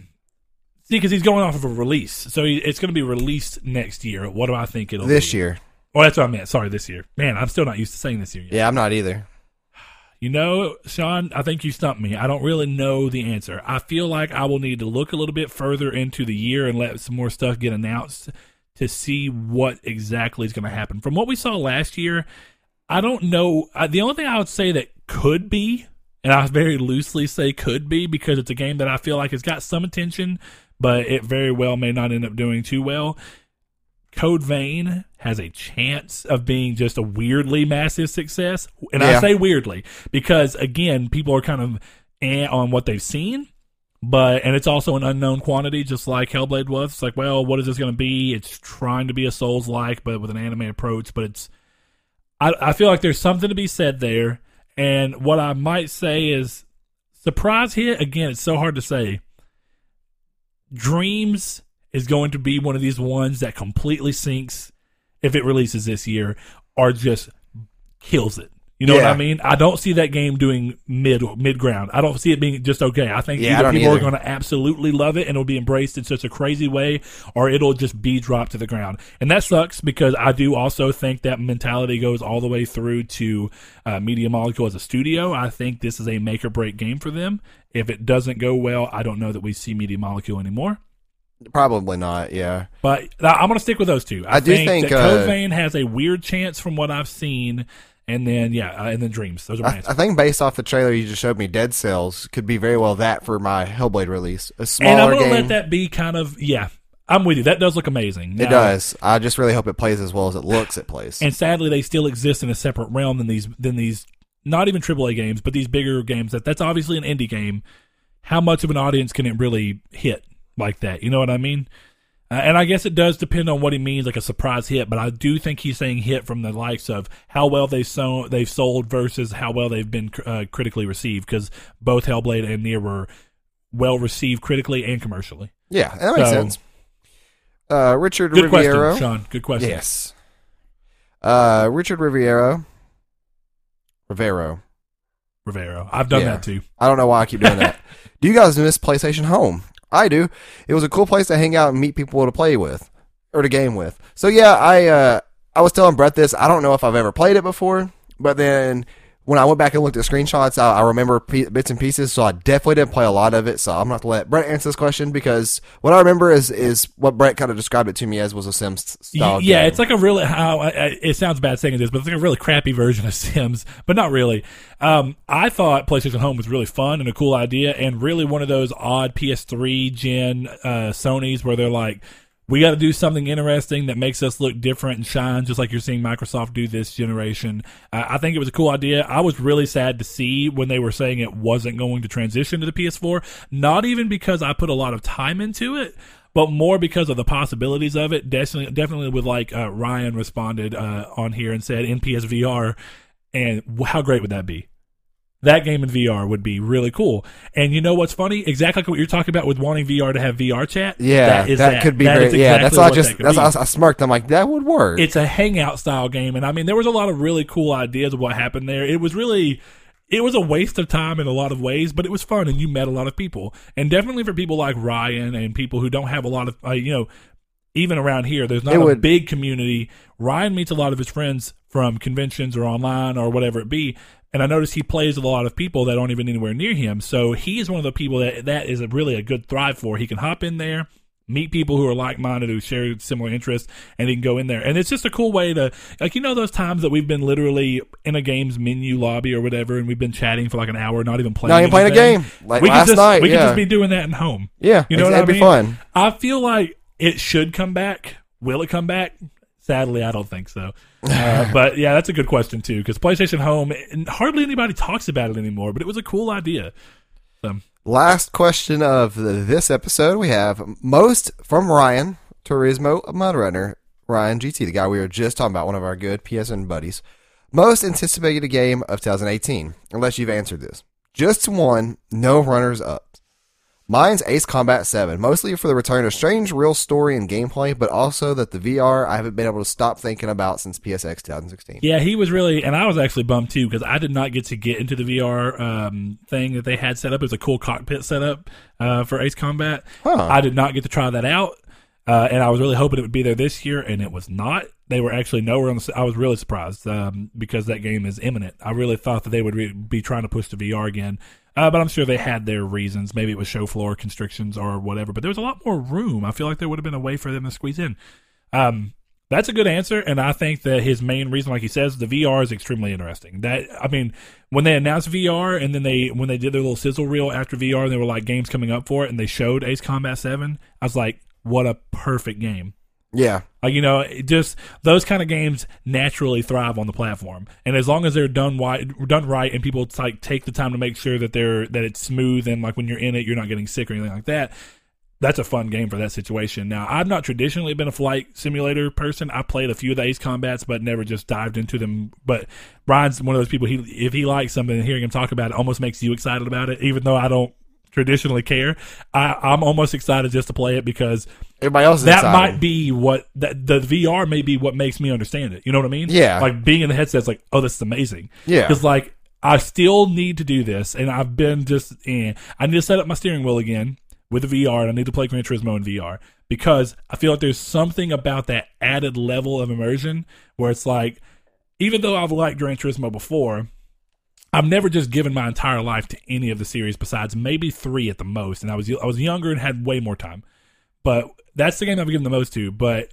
See, because he's going off of a release, so he, it's going to be released next year. What do I think it'll this be? year. Oh, that's what I meant. Sorry, this year. Man, I'm still not used to saying this year. Yet. Yeah, I'm not either. You know, Sean, I think you stumped me. I don't really know the answer. I feel like I will need to look a little bit further into the year and let some more stuff get announced to see what exactly is going to happen. From what we saw last year, I don't know. The only thing I would say that could be, and I very loosely say could be because it's a game that I feel like has got some attention, but it very well may not end up doing too well. Code Vein has a chance of being just a weirdly massive success. And I say weirdly because, again, people are kind of eh on what they've seen. But and it's also an unknown quantity, just like Hellblade was. It's like, well, what is this going to be? It's trying to be a Souls like, but with an anime approach. But it's, I, I feel like there's something to be said there. And what I might say is, surprise hit again. It's so hard to say. Dreams is going to be one of these ones that completely sinks if it releases this year, or just kills it. You know what I mean? I don't see that game doing mid mid ground. I don't see it being just okay. I think Yeah, either don't people are going to absolutely love it and it'll be embraced in such a crazy way, or it'll just be dropped to the ground. And that sucks because I do also think that mentality goes all the way through to uh, Media Molecule as a studio. I think this is a make or break game for them. If it doesn't go well, I don't know that we see Media Molecule anymore. Probably not. Yeah. But I'm going to stick with those two. I, I do think, that uh, Code Vein has a weird chance from what I've seen, and then yeah, uh, and then Dreams. Those are my I, answers. I think based off the trailer you just showed me, Dead Cells could be very well that for my Hellblade release. A smaller and I'm going to game. let that be kind of yeah. I'm with you. That does look amazing. it Now- does. I just really hope it plays as well as it looks it plays. and sadly, they still exist in a separate realm than these than these not even AAA games, but these bigger games. That that's obviously an indie game. How much of an audience can it really hit like that? You know what I mean? Uh, and I guess it does depend on what he means, like a surprise hit. But I do think he's saying hit from the likes of how well they've sold, they've sold versus how well they've been uh, critically received. Because both Hellblade and Nier were well received critically and commercially. yeah, that makes So- sense. Uh, Richard Good Riviero. question, Sean. Good question. Yes. Uh, Richard Riviero. Rivero. Rivero. I've done Yeah. that too. I don't know why I keep doing that. do you guys miss PlayStation Home? I do. It was a cool place to hang out and meet people to play with or to game with. So yeah, I uh, I was telling Brett this. I don't know if I've ever played it before, but then when I went back and looked at screenshots, I, I remember p- bits and pieces. So I definitely didn't play a lot of it. So I'm not to let Brett answer this question because what I remember is is what Brett kind of described it to me as was a Sims style. Yeah, game. it's like a really how it sounds bad saying this, but it's like a really crappy version of Sims, but not really. Um, I thought PlayStation Home was really fun and a cool idea, and really one of those odd PS3 gen uh, Sony's where they're like, we got to do something interesting that makes us look different and shine, just like you're seeing Microsoft do this generation. I think it was a cool idea. I was really sad to see when they were saying it wasn't going to transition to the PS4, not even because I put a lot of time into it. But more because of the possibilities of it, definitely, definitely with like uh, Ryan responded uh, on here and said in PSVR, and how great would that be? That game in VR would be really cool. And you know what's funny? Exactly like what you're talking about with wanting VR to have VR chat. Yeah, that, that could be that great. yeah, that's all. Just that that's I, I smirked. I'm like, that would work. It's a hangout style game, and I mean, there was a lot of really cool ideas of what happened there. It was really. It was a waste of time in a lot of ways, but it was fun, and you met a lot of people. And definitely for people like Ryan and people who don't have a lot of, uh, you know, even around here, there's not it a would, big community. Ryan meets a lot of his friends from conventions or online or whatever it be, and I notice he plays with a lot of people that aren't even anywhere near him. So he's one of the people that that is a really a good thrive for. He can hop in there, meet people who are like minded, who share similar interests, and he can go in there. And it's just a cool way to, like, you know, those times that we've been literally in a game's menu lobby or whatever, and we've been chatting for like an hour, not even playing. Not even playing a game. Like we last just, night, we yeah. could just be doing that at home. Yeah, you know what I mean? Be fun. I feel like it should come back. Will it come back? Sadly, I don't think so. Uh, but yeah, that's a good question too, because PlayStation Home, hardly anybody talks about it anymore. But it was a cool idea. So. Last question of the, this episode, we have most from Ryan Turismo Mudrunner, Ryan GT, the guy we were just talking about, one of our good PSN buddies. Most anticipated game of 2018, unless you've answered this. Just one, no runners up. Mine's Ace Combat 7, mostly for the return of Strangereal story and gameplay, but also that the VR I haven't been able to stop thinking about since PSX 2016. Yeah, he was really, and I was actually bummed too because I did not get to get into the VR um, thing that they had set up. It was a cool cockpit setup uh, for Ace Combat. Huh. I did not get to try that out, uh, and I was really hoping it would be there this year, and it was not. They were actually nowhere on the. I was really surprised um, because that game is imminent. I really thought that they would re- be trying to push the VR again. Uh, but I'm sure they had their reasons. Maybe it was show floor constrictions or whatever. But there was a lot more room. I feel like there would have been a way for them to squeeze in. Um, that's a good answer, and I think that his main reason, like he says, the VR is extremely interesting. That I mean, when they announced VR, and then they when they did their little sizzle reel after VR, and they were like games coming up for it, and they showed Ace Combat Seven, I was like, what a perfect game. Yeah. Like you know, just those kind of games naturally thrive on the platform, and as long as they're done right, done right, and people like take the time to make sure that they're that it's smooth, and like when you're in it, you're not getting sick or anything like that. That's a fun game for that situation. Now, I've not traditionally been a flight simulator person. I played a few of the Ace Combats, but never just dived into them. But Brian's one of those people. He if he likes something, hearing him talk about it almost makes you excited about it, even though I don't traditionally care. I, I'm almost excited just to play it because everybody else that excited. might be what that the VR may be what makes me understand it. You know what I mean? Yeah. Like being in the headset's like, oh, this is amazing. Yeah. Because like I still need to do this, and I've been just in. I need to set up my steering wheel again with the VR, and I need to play Gran Turismo in VR because I feel like there's something about that added level of immersion where it's like, even though I've liked Gran Turismo before, I've never just given my entire life to any of the series besides maybe three at the most, and I was I was younger and had way more time. But that's the game I've given the most to. But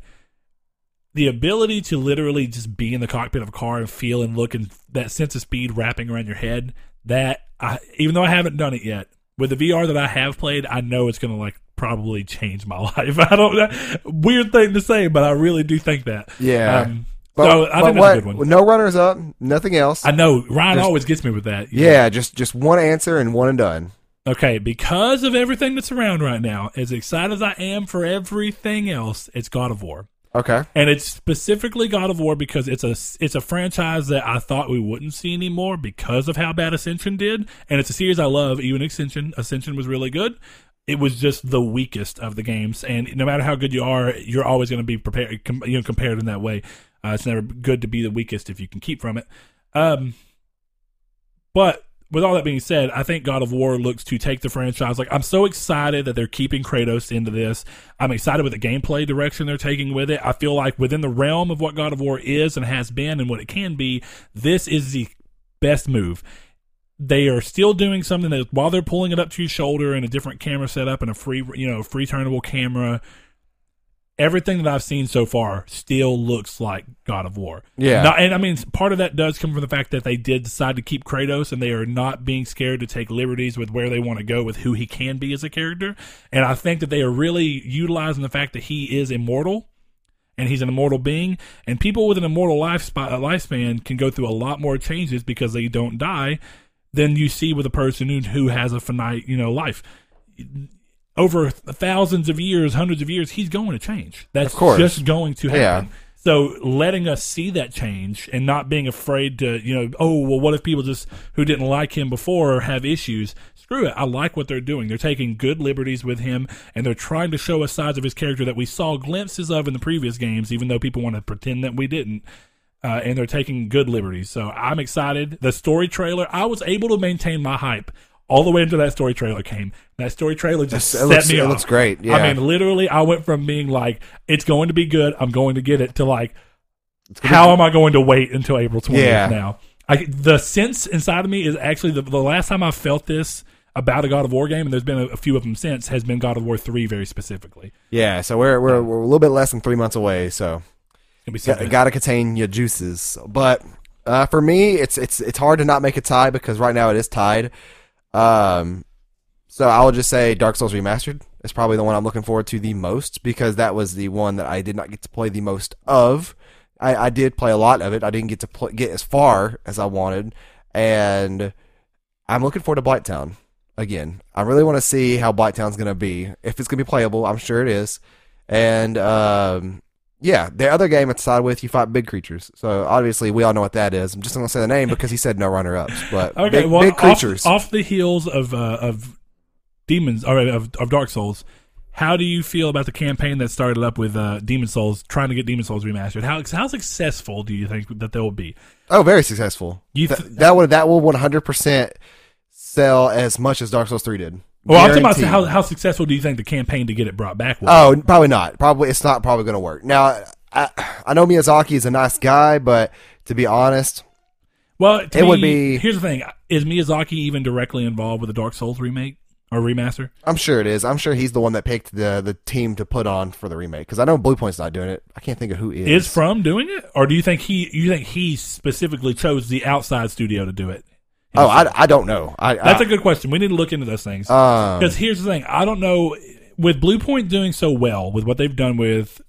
the ability to literally just be in the cockpit of a car and feel and look and that sense of speed wrapping around your head, that I, even though I haven't done it yet, with the VR that I have played, I know it's gonna like probably change my life. I don't weird thing to say, but I really do think that. Yeah. Um, but, so I think that's a good one. No runners up, nothing else. I know Ryan just, always gets me with that. Yeah, just just one answer and one and done. Okay, because of everything that's around right now, as excited as I am for everything else, it's God of War. Okay. And it's specifically God of War because it's a it's a franchise that I thought we wouldn't see anymore because of how bad Ascension did, and it's a series I love. Even Ascension, Ascension was really good. It was just the weakest of the games, and no matter how good you are, you're always going to be prepared, you know, compared in that way. Uh, it's never good to be the weakest if you can keep from it. Um, but with all that being said, I think God of War looks to take the franchise. Like, I'm so excited that they're keeping Kratos into this. I'm excited with the gameplay direction they're taking with it. I feel like within the realm of what God of War is and has been and what it can be, this is the best move. They are still doing something that while they're pulling it up to your shoulder in a different camera setup and a free, you know, free turnable camera, everything that I've seen so far still looks like God of War. Yeah. Not- and I mean, part of that does come from the fact that they did decide to keep Kratos and they are not being scared to take liberties with where they want to go with who he can be as a character. And I think that they are really utilizing the fact that he is immortal and he's an immortal being. And people with an immortal life uh, lifespan can go through a lot more changes because they don't die than you see with a person who, who has a finite, you know, life. Over thousands of years, hundreds of years, he's going to change. That's Of course. just going to happen. Yeah. So letting us see that change and not being afraid to, you know, oh well, what if people just who didn't like him before have issues? Screw it. I like what they're doing. They're taking good liberties with him and they're trying to show us sides of his character that we saw glimpses of in the previous games, even though people want to pretend that we didn't. Uh, and they're taking good liberties. So I'm excited. The story trailer, I was able to maintain my hype all the way until that story trailer came. That story trailer just It set looks- me it off. looks great, yeah. I mean, literally, I went from being like, "It's going to be good. I'm going to get it," to like, "How am I going to wait until April 20th Yeah. now?" I, the sense inside of me is actually the, the last time I felt this about a God of War game, and there's been a, a few of them since, has been God of War 3 very specifically. Yeah, so we're we're we're a little bit less than three months away. So It's gonna be so got, gotta contain your juices. But uh, for me, it's it's it's hard to not make a tie because right now it is tied. Um, so I will just say Dark Souls Remastered is probably the one I'm looking forward to the most because that was the one that I did not get to play the most of. I, I did play a lot of it. I didn't get to get as far as I wanted, and I'm looking forward to Blighttown again. I really want to see how Blighttown's going to be. If it's going to be playable, I'm sure it is. And um, yeah, the other game it's side with you fight big creatures. So obviously we all know what that is. I'm just going to say the name because he said no runner ups, but Okay, big, well, big off- creatures. Off, the heels of uh, of demons or of, of Dark Souls, how do you feel about the campaign that started up with uh, Demon Souls, trying to get Demon Souls remastered? How how successful do you think that they will be? oh, very successful. You Th- th- that would that will 100 percent sell as much as Dark Souls 3 did. Well, I'm talking about how how successful do you think the campaign to get it brought back was? Oh, probably not. Probably it's not probably going to work. Now, I, I know Miyazaki is a nice guy, but to be honest, well, it me, would be- Here's the thing: is Miyazaki even directly involved with the Dark Souls remake or remaster? I'm sure it is. I'm sure he's the one that picked the the team to put on for the remake because I know Bluepoint's not doing it. I can't think of who is. Is From doing it, or do you think he you think he specifically chose the outside studio to do it? Oh, I, I don't know. I, That's I, a good question. We need to look into those things. um, Because here's the thing, I don't know with Bluepoint doing so well with what they've done with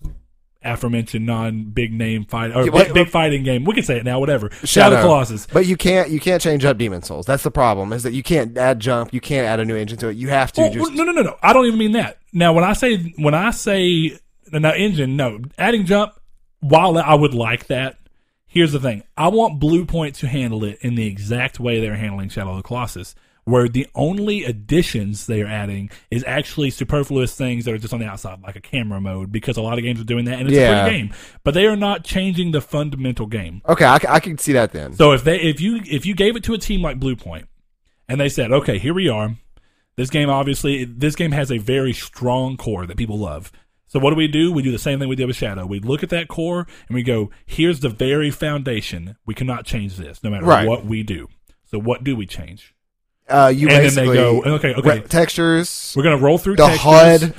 aforementioned non big name fight or Yeah, big, fighting game. We can say it now, whatever. Shadow, Shadow. Colossus. But you can't you can't change up Demon Souls. That's the problem. Is that you can't add jump. You can't add a new engine to it. You have to Oh, just no, no, no, no. I don't even mean that. Now, when I say when I say now engine, no, adding jump. While I would like that, here's the thing: I want Bluepoint to handle it in the exact way they're handling Shadow of the Colossus, where the only additions they are adding is actually superfluous things that are just on the outside, like a camera mode, because a lot of games are doing that, and it's Yeah. a free game. But they are not changing the fundamental game. okay. I can see that then. So if they if you if you gave it to a team like Bluepoint and they said, "Okay, here we are. This game obviously this game has a very strong core that people love. So what do we do? We do the same thing we did with Shadow. We look at that core and we go, "Here's the very foundation. We cannot change this no matter Right. what we do." So what do we change? Uh, you and then basically they go, "Okay, okay. re- textures. We're gonna roll through The textures.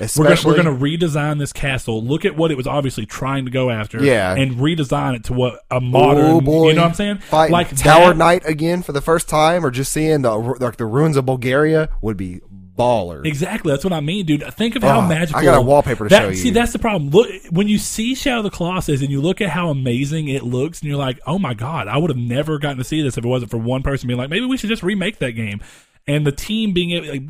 HUD, we're gonna, we're gonna redesign this castle. Look at what it was obviously trying to go after. Yeah. and redesign it to what a modern. Oh boy! You know what I'm saying? Fighting like Tower that- Knight again for the first time, or just seeing the like the ruins of Bulgaria would be baller. Exactly. That's what I mean, dude. Think of how Oh, I magical. got a wallpaper to that, show you. See, that's the problem. Look, when you see Shadow of the Colossus and you look at how amazing it looks, and you're like, "Oh my god, I would have never gotten to see this if it wasn't for one person being like, maybe we should just remake that game." And the team being able, like,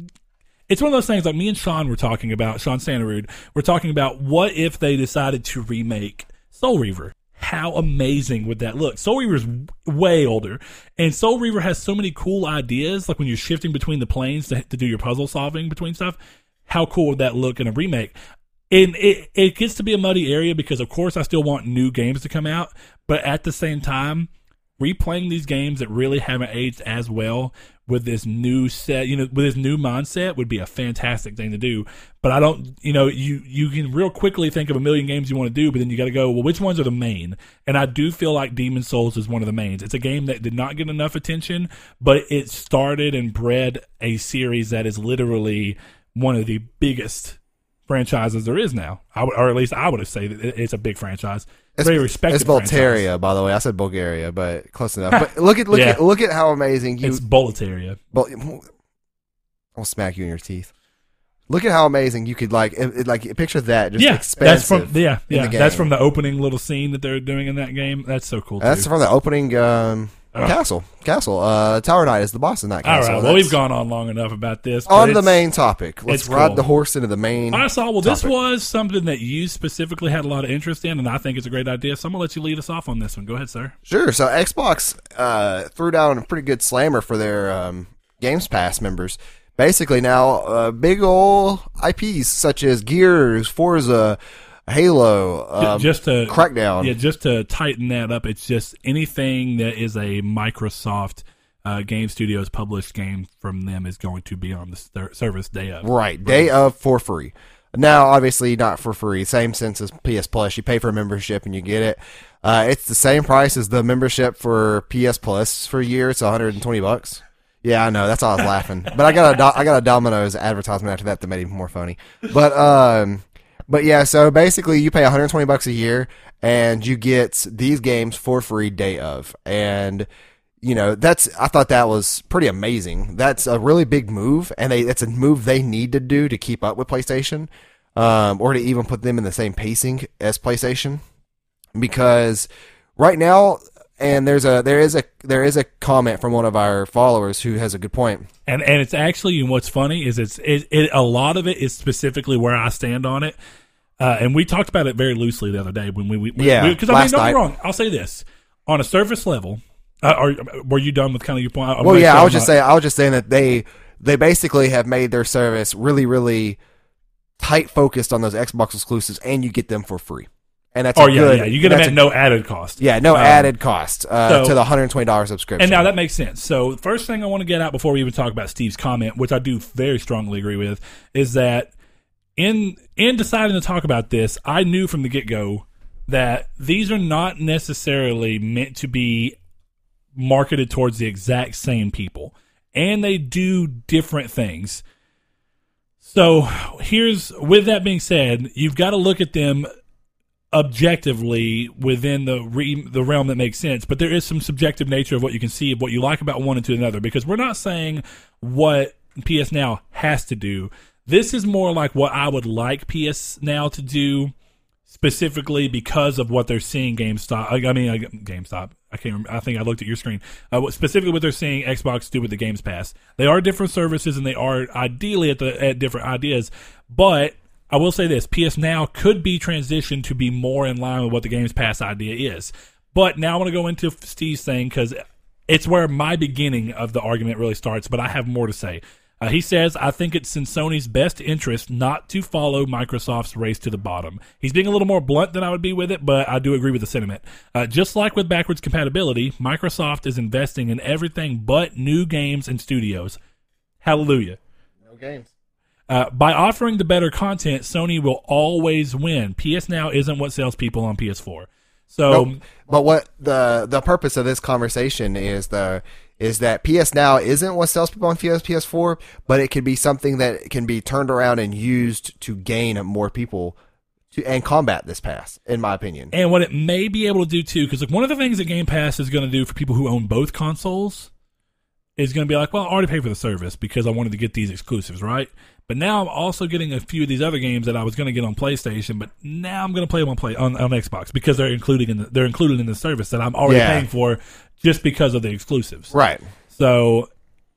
it's one of those things. Like me and Sean were talking about, Sean Santarud, we're talking about what if they decided to remake Soul Reaver. How amazing would that look? Soul Reaver's way older, and Soul Reaver has so many cool ideas. Like when you're shifting between the planes to, to do your puzzle solving between stuff. How cool would that look in a remake? And it it gets to be a muddy area because, of course, I still want new games to come out, but at the same time, replaying these games that really haven't aged as well with this new set, you know, with this new mindset would be a fantastic thing to do. But I don't, you know, you you can real quickly think of a million games you want to do, but then you got to go, well, which ones are the main? And I do feel like Demon Souls is one of the mains. It's a game that did not get enough attention, but it started and bred a series that is literally one of the biggest franchise as there is now. I would, or at least I would have say that it's a big franchise, It's, very respected. It's franchise. Bulgaria, by the way. I said Bulgaria, but close enough. But look at look Yeah. at look at how amazing you. It's Boletaria. Bul- I'll smack you in your teeth. Look at how amazing you could like it, like picture that just yeah, that's from yeah, yeah. the That's from the opening little scene that they're doing in that game. That's so cool. That's too. from the opening um, Ugh. castle. Castle. Uh, Tower Knight is the boss in that castle. right. Well, we've gone on long enough about this. on the main topic. Let's it's ride cool. the horse into the main. I saw. Well, this topic. was something that you specifically had a lot of interest in, and I think it's a great idea. So I'm gonna let you lead us off on this one. Go ahead, sir. Sure. So Xbox uh, threw down a pretty good slammer for their um, Games Pass members. Basically, now uh, big ol' IPs such as Gears, Forza, Halo, um, just to Crackdown. Yeah, just to tighten that up, it's just anything that is a Microsoft uh, Game Studios published game from them is going to be on the ser- service day of. Right, day of for free. Now, obviously, not for free. Same sense as PS Plus. You pay for a membership and you get it. Uh, it's the same price as the membership for PS Plus for a year. It's 120 bucks. Yeah, I know. That's why I was laughing. But I got a Do- I got a Domino's advertisement after that that made it more funny. But um, but yeah. So basically, you pay 120 bucks a year and you get these games for free day of and you know that's i thought that was pretty amazing that's a really big move and they it's a move they need to do to keep up with playstation um, or to even put them in the same pacing as playstation because right now and there's a there is a there is a comment from one of our followers who has a good point And and it's actually and what's funny is it's it, it a lot of it is specifically where I stand on it. Uh, and we talked about it very loosely the other day when we, we Yeah, because I mean don't night. wrong I'll say this on a surface level uh, are were you done with kind of your point? I'm well yeah say i I'm was just not- saying i was just saying that they they basically have made their service really really tight focused on those xbox exclusives and you get them for free and that's Oh a yeah, good, yeah. You get them at no added cost. Yeah, no Um, added cost uh, so- to the hundred twenty dollars subscription. And now that makes sense. So, first thing I want to get out before we even talk about Steve's comment, which I do very strongly agree with, is that in in deciding to talk about this, I knew from the get go that these are not necessarily meant to be marketed towards the exact same people, and they do different things. So, here's with that being said, you've got to look at them objectively within the re- the realm that makes sense, but there is some subjective nature of what you can see of what you like about one and to another because we're not saying what PS Now has to do. This is more like what I would like PS Now to do specifically because of what they're seeing GameStop. I I mean, uh, GameStop. I can't. Remember, I think I looked at your screen. Uh, specifically, what they're seeing Xbox do with the Games Pass. They are different services, and they are ideally at the at different ideas. But I will say this: PS Now could be transitioned to be more in line with what the Games Pass idea is. But now I want to go into Steve's thing because it's where my beginning of the argument really starts. But I have more to say. Uh, he says, I think it's in Sony's best interest not to follow Microsoft's race to the bottom. He's being a little more blunt than I would be with it, but I do agree with the sentiment. Uh, just like with backwards compatibility, Microsoft is investing in everything but new games and studios. Hallelujah. no games. Uh, by offering the better content, Sony will always win. PS Now isn't what sells people on PS4. So, Nope. But what the the purpose of this conversation is the is that PS Now isn't what sells people on PS PS4, but it could be something that can be turned around and used to gain more people to and combat this pass, in my opinion. and what it may be able to do too, because like one of the things that Game Pass is going to do for people who own both consoles is going to be like, well, I already paid for the service because I wanted to get these exclusives, right? But now I'm also getting a few of these other games that I was going to get on PlayStation, but now I'm going to play them on play on, on Xbox because they're including in the, they're included in the service that I'm already Yeah. paying for just because of the exclusives. Right. So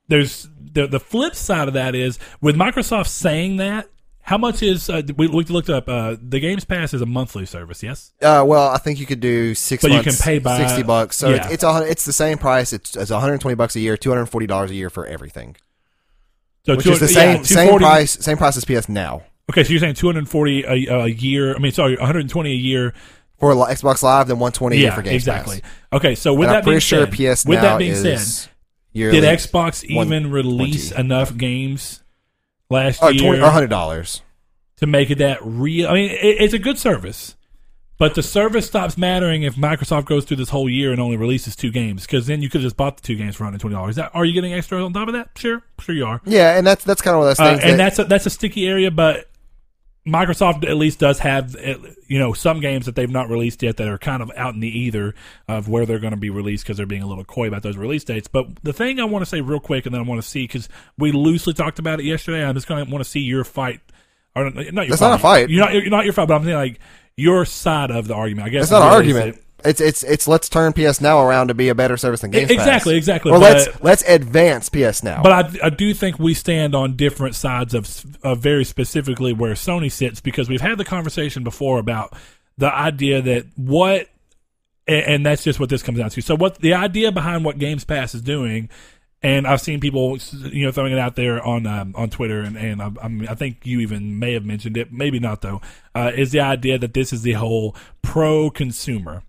there's the the flip side of that is with Microsoft saying that. How much is uh, we, we looked up? Uh, the Games Pass is a monthly service, yes. Uh, well, I think you could do six But you can pay by- sixty bucks. So yeah. it's it's, a, it's the same price. It's, it's one hundred twenty bucks a year, two hundred forty dollars a year for everything, So which two- is the yeah, same same price same price as PS Now Okay, so you're saying 240 a, a year? I mean, sorry, 120 a year. for Xbox Live, then one twenty a year Yeah, for Game exactly. Pass. Okay, so with And that I'm being sure said, PS with Now that being is said, did Xbox even release enough games last Oh, year 20 or hundred dollars. to make it that real? I mean, it, it's a good service, but the service stops mattering if Microsoft goes through this whole year and only releases two games because then you could have just bought the two games for 120 dollars. Are you getting extra on top of that? Sure, sure you are. Yeah, and that's that's kind of one of those Uh, things. and that, that's a, that's a sticky area, but Microsoft at least does have uh, you know some games that they've not released yet that are kind of out in the ether of where they're going to be released because they're being a little coy about those release dates. But the thing I want to say real quick, and then I want to see because we loosely talked about it yesterday. I'm just going to want to see your fight. Or not your That's fight. not a fight. You're not. You're not your fight. But I'm saying like your side of the argument. I guess It's not an argument. it- It's it's it's let's turn PS Now around to be a better service than Games Pass. Exactly, exactly, Or but- let's let's advance PS Now. But I, I do think we stand on different sides of, of very specifically where Sony sits because we've had the conversation before about the idea that what, and, and that's just what this comes down to. So what the idea behind what Games Pass is doing, and I've seen people you know throwing it out there on um, on Twitter, and and I, I, mean, I think you even may have mentioned it, maybe not though, uh, is the idea that this is the whole pro consumer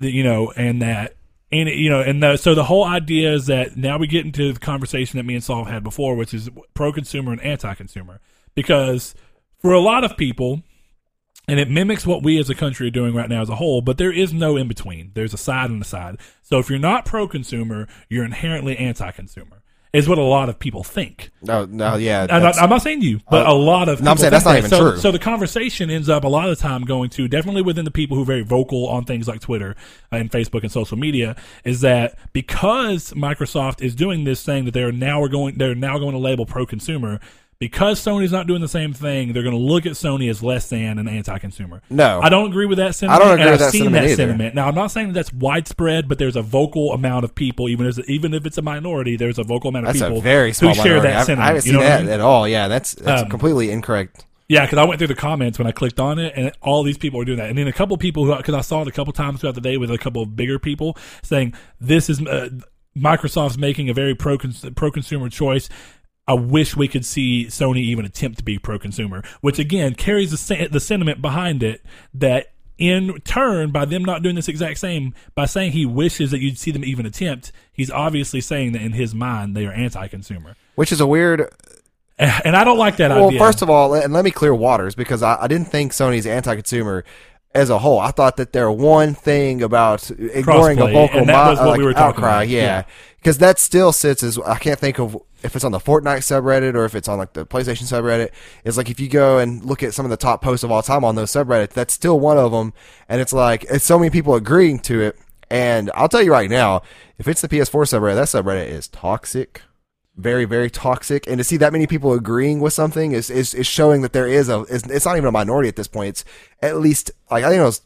you know, and that, and you know, and the, so the whole idea is that now we get into the conversation that me and Saul had before, which is pro-consumer and anti-consumer, because for a lot of people, and it mimics what we as a country are doing right now as a whole, but there is no in between. There's a side and a side. So if you're not pro-consumer, you're inherently anti-consumer. Is what a lot of people think. no, no, yeah. I'm not, I'm not saying you, but oh. a lot of No, I'm saying that's not that. even so, true. So the conversation ends up a lot of the time going to definitely within the people who are very vocal on things like Twitter uh, and Facebook and social media is that because Microsoft is doing this thing that they're now are going they're now going to label pro consumer. Because Sony's not doing the same thing, they're going to look at Sony as less than an anti-consumer. No. I don't agree with that sentiment. I don't agree and with I've that seen sentiment that either. sentiment. Now, I'm not saying that that's widespread, but there's a vocal amount of people, even as even if it's a minority, there's a vocal amount of that's people a very small who share minority. that sentiment. I haven't you seen know what I that mean? at all. Yeah, that's that's Um, completely incorrect. Yeah, because I went through the comments when I clicked on it, and all these people were doing that. And then a couple people who, because I saw it a couple times throughout the day with a couple of bigger people saying this is uh, Microsoft's making a very pro pro consumer choice. I wish we could see Sony even attempt to be pro consumer, which again carries the the sentiment behind it that in turn by them not doing this exact same by saying he wishes that you'd see them even attempt, he's obviously saying that in his mind they are anti-consumer. Which is a weird. And I don't like that idea. Well, idea. first of all, and let me clear waters because I, I didn't think Sony's anti-consumer as a whole. I thought that their one thing about ignoring Crossplay, a vocal and that mo- was what like, we were talking outcry, about. yeah, Yeah. because that still sits as I can't think of if it's on the Fortnite subreddit or if it's on like the PlayStation subreddit. It's like if you go and look at some of the top posts of all time on those subreddits, that's still one of them, and it's like it's so many people agreeing to it. And I'll tell you right now, if it's the PS4 subreddit, that subreddit is toxic very very toxic and to see that many people agreeing with something is is, is showing that there is a is, it's not even a minority at this point it's at least like i think it was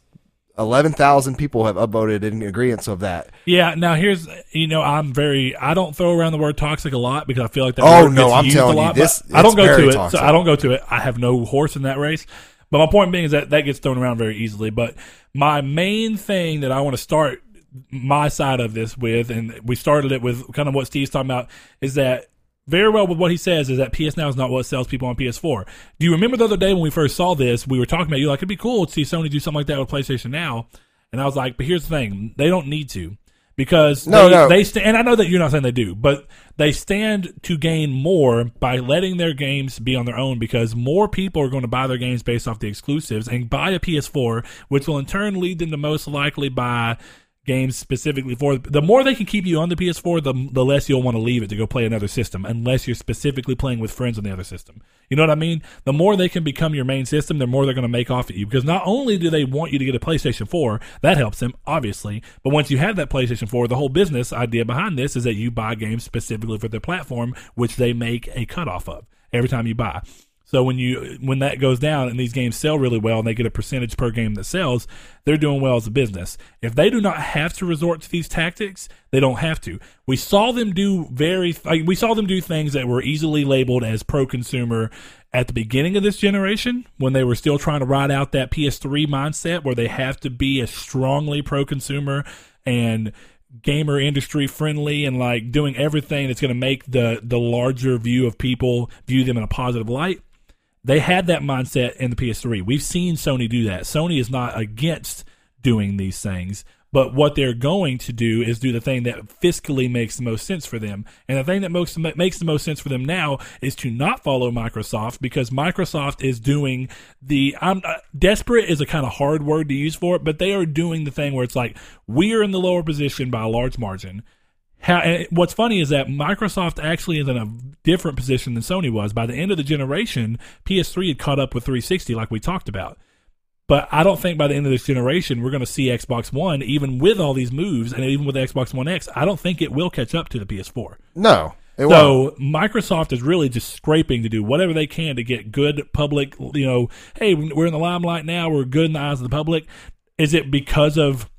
11,000 people have upvoted in agreement of that Yeah, now here's you know I'm very I don't throw around the word toxic a lot because I feel like that Oh, no, I'm used telling a you, lot, this- but I don't go to it. toxic. So I don't go to it. I have no horse in that race. But my point being is that that gets thrown around very easily. But my main thing that I want to start my side of this with, and we started it with kind of what Steve's talking about, is that very well with what he says is that PS Now is not what sells people on PS4. Do you remember the other day when we first saw this? We were talking about you like it'd be cool to see Sony do something like that with PlayStation Now, and I was like, but here's the thing: they don't need to because No, they, no. they st- and I know that you're not saying they do, but they stand to gain more by letting their games be on their own because more people are going to buy their games based off the exclusives and buy a PS4, which will in turn lead them to most likely buy games specifically for the more they can keep you on the PS4, the the less you'll want to leave it to go play another system, unless you're specifically playing with friends on the other system. You know what I mean? The more they can become your main system, the more they're going to make off at you. Because not only do they want you to get a PlayStation 4, that helps them obviously, but once you have that PlayStation 4, the whole business idea behind this is that you buy games specifically for their platform, which they make a cutoff of every time you buy. So when you when that goes down and these games sell really well and they get a percentage per game that sells, they're doing well as a business. If they do not have to resort to these tactics, they don't have to. We saw them do very like, we saw them do things that were easily labeled as pro consumer at the beginning of this generation when they were still trying to ride out that PS3 mindset where they have to be a strongly pro consumer and gamer industry friendly and like doing everything that's going to make the the larger view of people view them in a positive light they had that mindset in the PS3. We've seen Sony do that. Sony is not against doing these things, but what they're going to do is do the thing that fiscally makes the most sense for them. And the thing that most makes the most sense for them now is to not follow Microsoft because Microsoft is doing the I'm uh, desperate is a kind of hard word to use for it, but they are doing the thing where it's like we are in the lower position by a large margin how what's funny is that Microsoft actually is in a different position than Sony was. By the end of the generation, PS3 had caught up with 360, like we talked about. But I don't think by the end of this generation we're going to see Xbox One, even with all these moves, and even with Xbox One X. I don't think it will catch up to the PS4. No. It won't. So Microsoft is really just scraping to do whatever they can to get good public. You know, hey, we're in the limelight now. We're good in the eyes of the public. Is it because of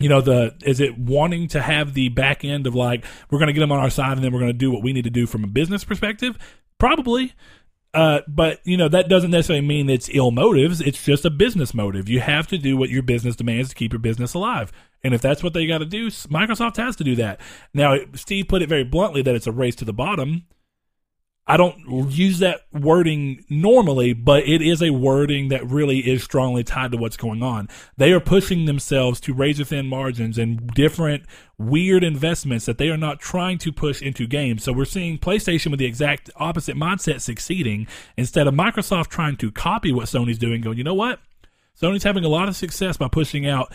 you know the is it wanting to have the back end of like we're going to get them on our side and then we're going to do what we need to do from a business perspective? Probably. Uh, but you know that doesn't necessarily mean it's ill motives. It's just a business motive. You have to do what your business demands to keep your business alive. And if that's what they got to do, Microsoft has to do that. Now, Steve put it very bluntly that it's a race to the bottom. I don't use that wording normally, but it is a wording that really is strongly tied to what's going on. They are pushing themselves to razor thin margins and different weird investments that they are not trying to push into games. So we're seeing PlayStation with the exact opposite mindset succeeding instead of Microsoft trying to copy what Sony's doing, going, you know what? Sony's having a lot of success by pushing out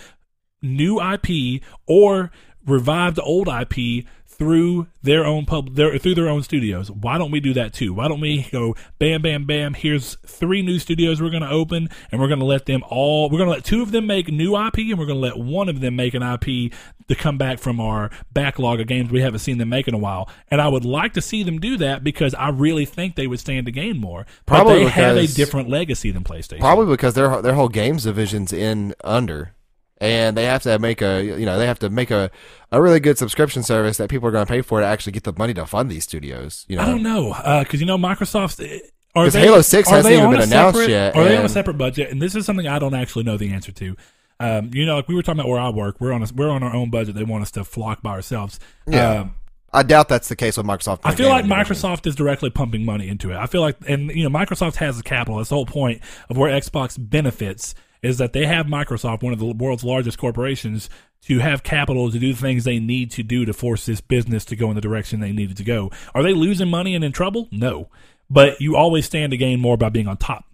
new IP or revive the old IP through their own pub their through their own studios. Why don't we do that too? Why don't we go bam bam bam here's three new studios we're going to open and we're going to let them all we're going to let two of them make new IP and we're going to let one of them make an IP to come back from our backlog of games we haven't seen them make in a while. And I would like to see them do that because I really think they would stand to gain more. Probably but they have a different legacy than PlayStation. Probably because their their whole games division's in under, and they have to make a you know they have to make a, a really good subscription service that people are going to pay for to actually get the money to fund these studios. You know, I don't know because you know Microsoft's. eh, Are 'Cause they, Halo 6 are hasn't they even on been a announced separate- yet, Are they on a separate budget? And this is something I don't actually know the answer to. Um, you know, like we were talking about where I work, we're on a, we're on our own budget. They want us to flock by ourselves. Yeah. Um, I doubt that's the case with Microsoft. I feel like Gaming division. Microsoft is directly pumping money into it. I feel like, and you know, Microsoft has the capital. That's the whole point of where Xbox benefits is that they have Microsoft, one of the world's largest corporations, to have capital to do the things they need to do to force this business to go in the direction they needed to go. Are they losing money and in trouble? No, but you always stand to gain more by being on top.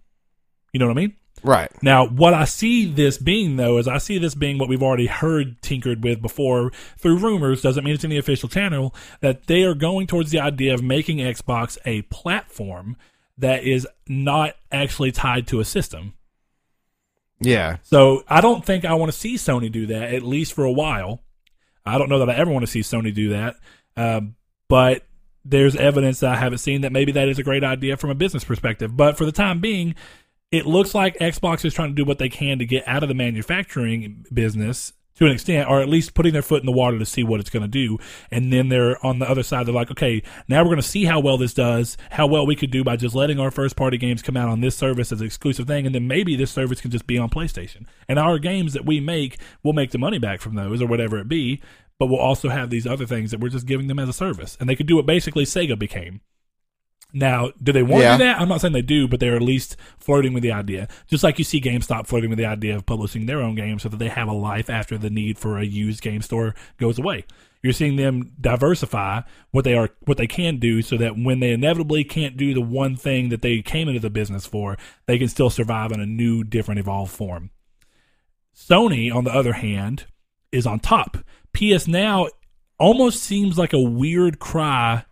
You know what I mean? Right. Now, what I see this being, though, is I see this being what we've already heard tinkered with before through rumors. Doesn't mean it's in the official channel. That they are going towards the idea of making Xbox a platform that is not actually tied to a system. Yeah. So I don't think I want to see Sony do that, at least for a while. I don't know that I ever want to see Sony do that. Um, but there's evidence that I haven't seen that maybe that is a great idea from a business perspective. But for the time being, it looks like Xbox is trying to do what they can to get out of the manufacturing business to an extent, or at least putting their foot in the water to see what it's going to do. And then they're on the other side. They're like, okay, now we're going to see how well this does, how well we could do by just letting our first party games come out on this service as an exclusive thing. And then maybe this service can just be on PlayStation. And our games that we make, we'll make the money back from those or whatever it be. But we'll also have these other things that we're just giving them as a service. And they could do what basically Sega became. Now, do they want Yeah. to do that? I'm not saying they do, but they're at least flirting with the idea. Just like you see GameStop flirting with the idea of publishing their own games so that they have a life after the need for a used game store goes away. You're seeing them diversify what they are, what they can do, so that when they inevitably can't do the one thing that they came into the business for, they can still survive in a new, different, evolved form. Sony, on the other hand, is on top. PS Now almost seems like a weird cry.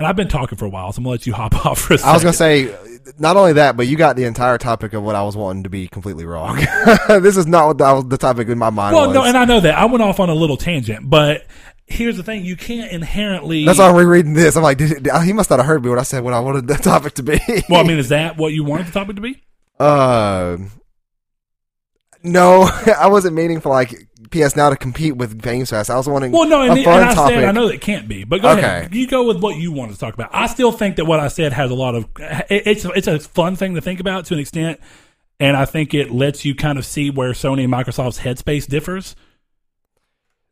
And I've been talking for a while, so I'm gonna let you hop off for a second. I was gonna say, not only that, but you got the entire topic of what I was wanting to be completely wrong. this is not what the, the topic in my mind Well, was. no, and I know that I went off on a little tangent, but here's the thing: you can't inherently. That's why I'm rereading this. I'm like, did, he must not have heard me when I said what I wanted the topic to be. Well, I mean, is that what you wanted the topic to be? uh, no, I wasn't meaning for like PS Now to compete with Games Pass. I was wanting Well, no, and, a and fun I topic. said I know that it can't be, but go Okay. ahead. You go with what you want to talk about. I still think that what I said has a lot of. it- It's it's a fun thing to think about to an extent, and I think it lets you kind of see where Sony and Microsoft's headspace differs.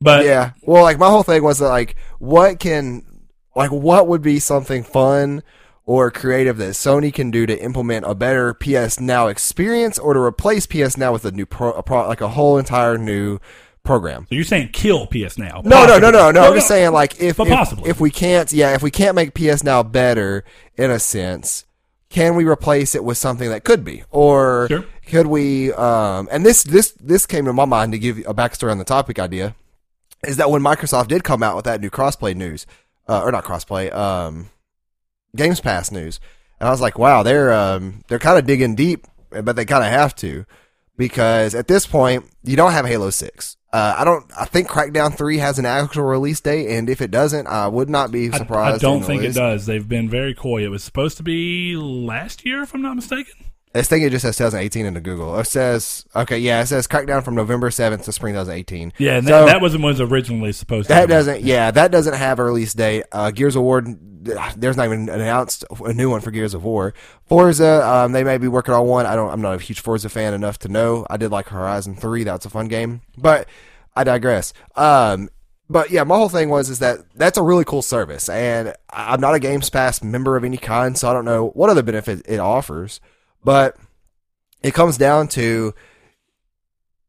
But yeah. Well, like my whole thing was that, like, what can, like, what would be something fun or creative that Sony can do to implement a better PS Now experience, or to replace PS Now with a new pro, a pro like a whole entire new program? So you're saying kill PS now? No, no, no, no, no. I'm just saying, like, if But if, possibly. if we can't, yeah, if we can't make PS Now better in a sense, can we replace it with something that could be, or could we? Um, and this this this came to my mind to give you a backstory on the topic idea. is that when Microsoft did come out with that new crossplay news, uh, or not crossplay, um, Games Pass news, and I was like, wow, they're um, they're kind of digging deep, but they kind of have to because at this point you don't have Halo Six. Uh, I don't. I think Crackdown Three has an actual release date, and if it doesn't, I would not be surprised. I don't in the think it does. They've been very coy. It was supposed to be last year, if I'm not mistaken. This thing it just says 2018 into Google. It says okay, yeah, it says Crackdown from November 7th to spring 2018. Yeah, and So- that, that was was originally supposed to. That doesn't, yeah, that doesn't have a release date. Uh, Gears of War, there's not even announced a new one for Gears of War. Forza, um, they may be working on one. I don't, I'm not a huge Forza fan enough to know. I did like Horizon 3. That's a fun game, but I digress. Um, but yeah, my whole thing was is that that's a really cool service, and I'm not a Games Pass member of any kind, so I don't know what other benefit it offers. But it comes down to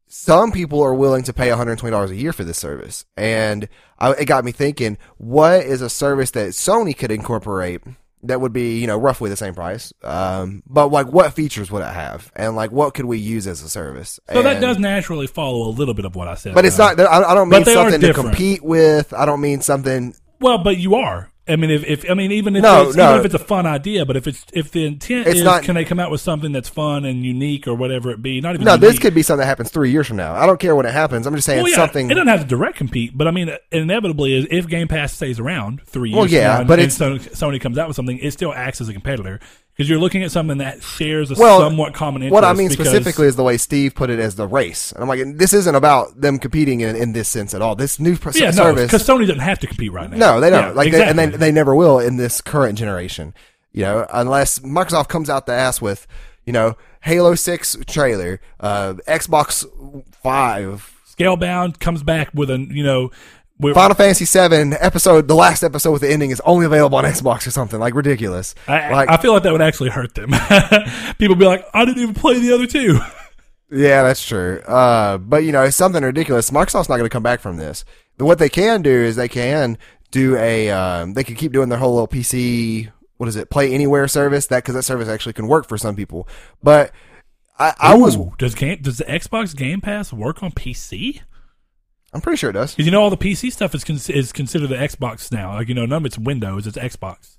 some people are willing to pay $120 a year for this service. And I, it got me thinking, what is a service that Sony could incorporate that would be, you know, roughly the same price? Um, but like, what features would it have? And like, what could we use as a service? So that does naturally follow a little bit of what I said. but it's not, I I don't mean something to compete with. I don't mean something, Well, but you are. I mean, if, if I mean, even if No, it's, no. even if it's a fun idea, but if it's if the intent It's is, not- can they come out with something that's fun and unique or whatever it be? Not even no, this could be something that happens three years from now. I don't care when it happens. I'm just saying Well, yeah, something. it doesn't have to direct compete, but I mean, inevitably, is if Game Pass stays around three years, Well, yeah, from now and, but and Sony comes out with something, it still acts as a competitor because you're looking at something that shares a Well, somewhat common interest. What I mean specifically is the way Steve put it as the race. And I'm like, this isn't about them competing in, in this sense at all. This new pr- yeah, no, service. because Sony doesn't have to compete right now. no, they don't. Yeah, like, they, and they, they never will in this current generation. You know, unless Microsoft comes out the ass with, you know, Halo 6 trailer, uh, Xbox 5, Scalebound comes back with a you know. With, Final Fantasy 7 episode, the last episode with the ending is only available on Xbox or something. Like, ridiculous. I, like, I feel like that would actually hurt them. People be like, I didn't even play the other two. Yeah, that's true. Uh, but you know, it's something ridiculous. Microsoft's not going to come back from this. But what they can do is they can do a, um, they can keep doing their whole little PC, what is it, Play Anywhere service. That because that service actually can work for some people. But I, I was, does game does the Xbox Game Pass work on PC? I'm pretty sure it does. Because you know all the PC stuff is con- is considered the Xbox now. Like you know, none of it's Windows, it's Xbox.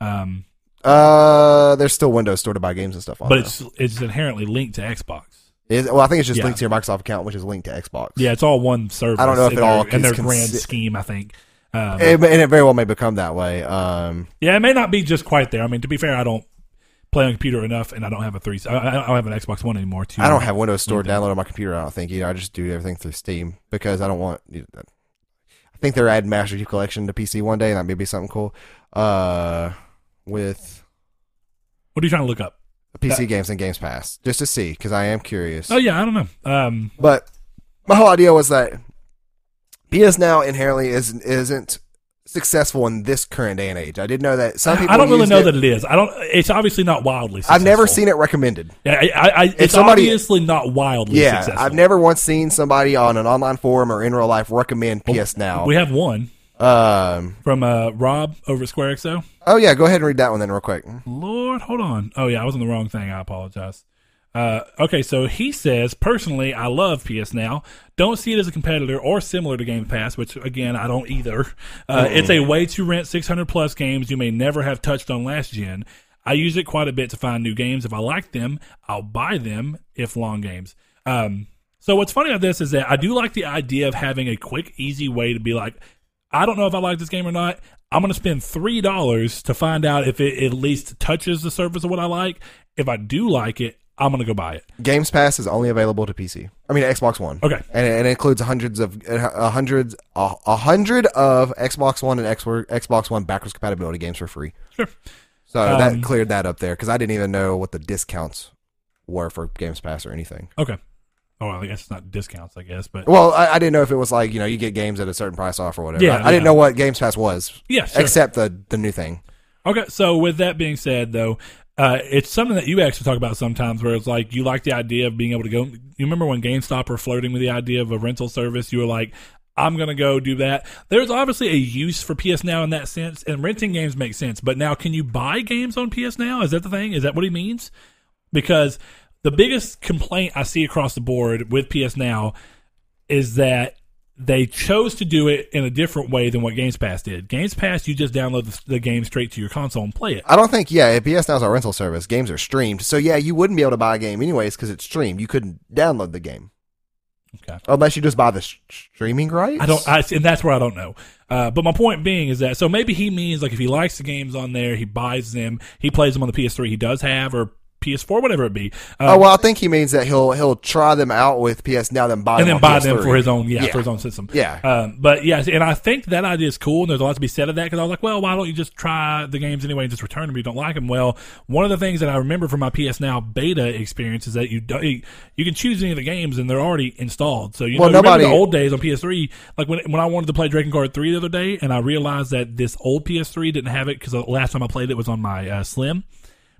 Um, Uh, there's still Windows Store to buy games and stuff on. but though. it's it's inherently linked to Xbox. Is- well, I think it's just Yeah. linked to your Microsoft account, which is linked to Xbox. Yeah, it's all one service. I don't know if in it their, all in their is grand consi- scheme. I think. Um, It, and it very well may become that way. Um, yeah, it may not be just quite there. I mean, to be fair, I don't play on computer enough, and I don't have a three. I, I don't have an Xbox One anymore. To I don't have Windows Store downloaded on my computer. I don't think either. I just do everything through Steam because I don't want. I think they're adding Master Chief Collection to PC one day, and that may be something cool. Uh, with What are you trying to look up? PC games and Games Pass, just to see because I am curious. Oh yeah, I don't know. Um, But my whole idea was that PS Now inherently is isn't successful in this current day and age. I did know that some people. I don't really know it. that it is. I don't. It's obviously not wildly. Successful. I've never seen it recommended. Yeah, I, I, I, it's somebody- obviously not wildly Yeah, successful. I've never once seen somebody on an online forum or in real life recommend PS Now. We have one Um. from uh, Rob over Square XO. Oh yeah, go ahead and read that one then, real quick. Lord, hold on. Oh yeah, I was on the wrong thing. I apologize. Uh, okay, so he says personally, I love PS Now. Don't see it as a competitor or similar to Game Pass, which again I don't either. Uh, it's a way to rent 600 plus games you may never have touched on last gen. I use it quite a bit to find new games. If I like them, I'll buy them. If long games. Um, so what's funny about this is that I do like the idea of having a quick, easy way to be like, I don't know if I like this game or not. I'm going to spend three dollars to find out if it at least touches the surface of what I like. If I do like it, I'm going to go buy it. Games Pass is only available to PC. I mean Xbox One. Okay. and it, and it includes hundreds of a hundred a, a hundred of Xbox One and X, Xbox One backwards compatibility games for free. Sure. So Um, that cleared that up there because I didn't even know what the discounts were for Games Pass or anything. Okay. Oh, I guess it's not discounts, I guess, but Well, I, I didn't know if it was like you know you get games at a certain price off or whatever. Yeah, I, I didn't know what Games Pass was yeah, sure. except the the new thing. Okay, so with that being said, though, uh, it's something that you actually talk about sometimes, where it's like you like the idea of being able to go. You remember when GameStop were flirting with the idea of a rental service? You were like, "I'm going to go do that." There's obviously a use for PS Now in that sense, and renting games makes sense. But now, can you buy games on PS Now? Is that the thing? Is that what he means? Because the biggest complaint I see across the board with PS Now is that they chose to do it in a different way than what Games Pass did. Games Pass, you just download the, the game straight to your console and play it. I don't think, yeah, if PS Now is our rental service. Games are streamed. So, yeah, you wouldn't be able to buy a game anyways because it's streamed. You couldn't download the game. Okay. Unless you just buy the sh- streaming rights. I don't, I, and that's where I don't know. Uh, but my point being is that so maybe he means like if he likes the games on there, he buys them, he plays them on the PS3 he does have, or PS4, whatever it be. Uh, oh well, I think he means that he'll he'll try them out with PS Now, then buy and them then buy them PS3. for his own, yeah, Yeah. for his own system. Yeah. Um, but yes, and I think that idea is cool, and there's a lot to be said of that because I was like, well, why don't you just try the games anyway and just return them if you don't like them? Well, one of the things that I remember from my PS Now beta experience is that you do, you can choose any of the games and they're already installed. So you Well, know, remember nobody- the old days on PS3, like when when I wanted to play Drakengard three the other day, and I realized that this old PS3 didn't have it because the last time I played it was on my uh, Slim.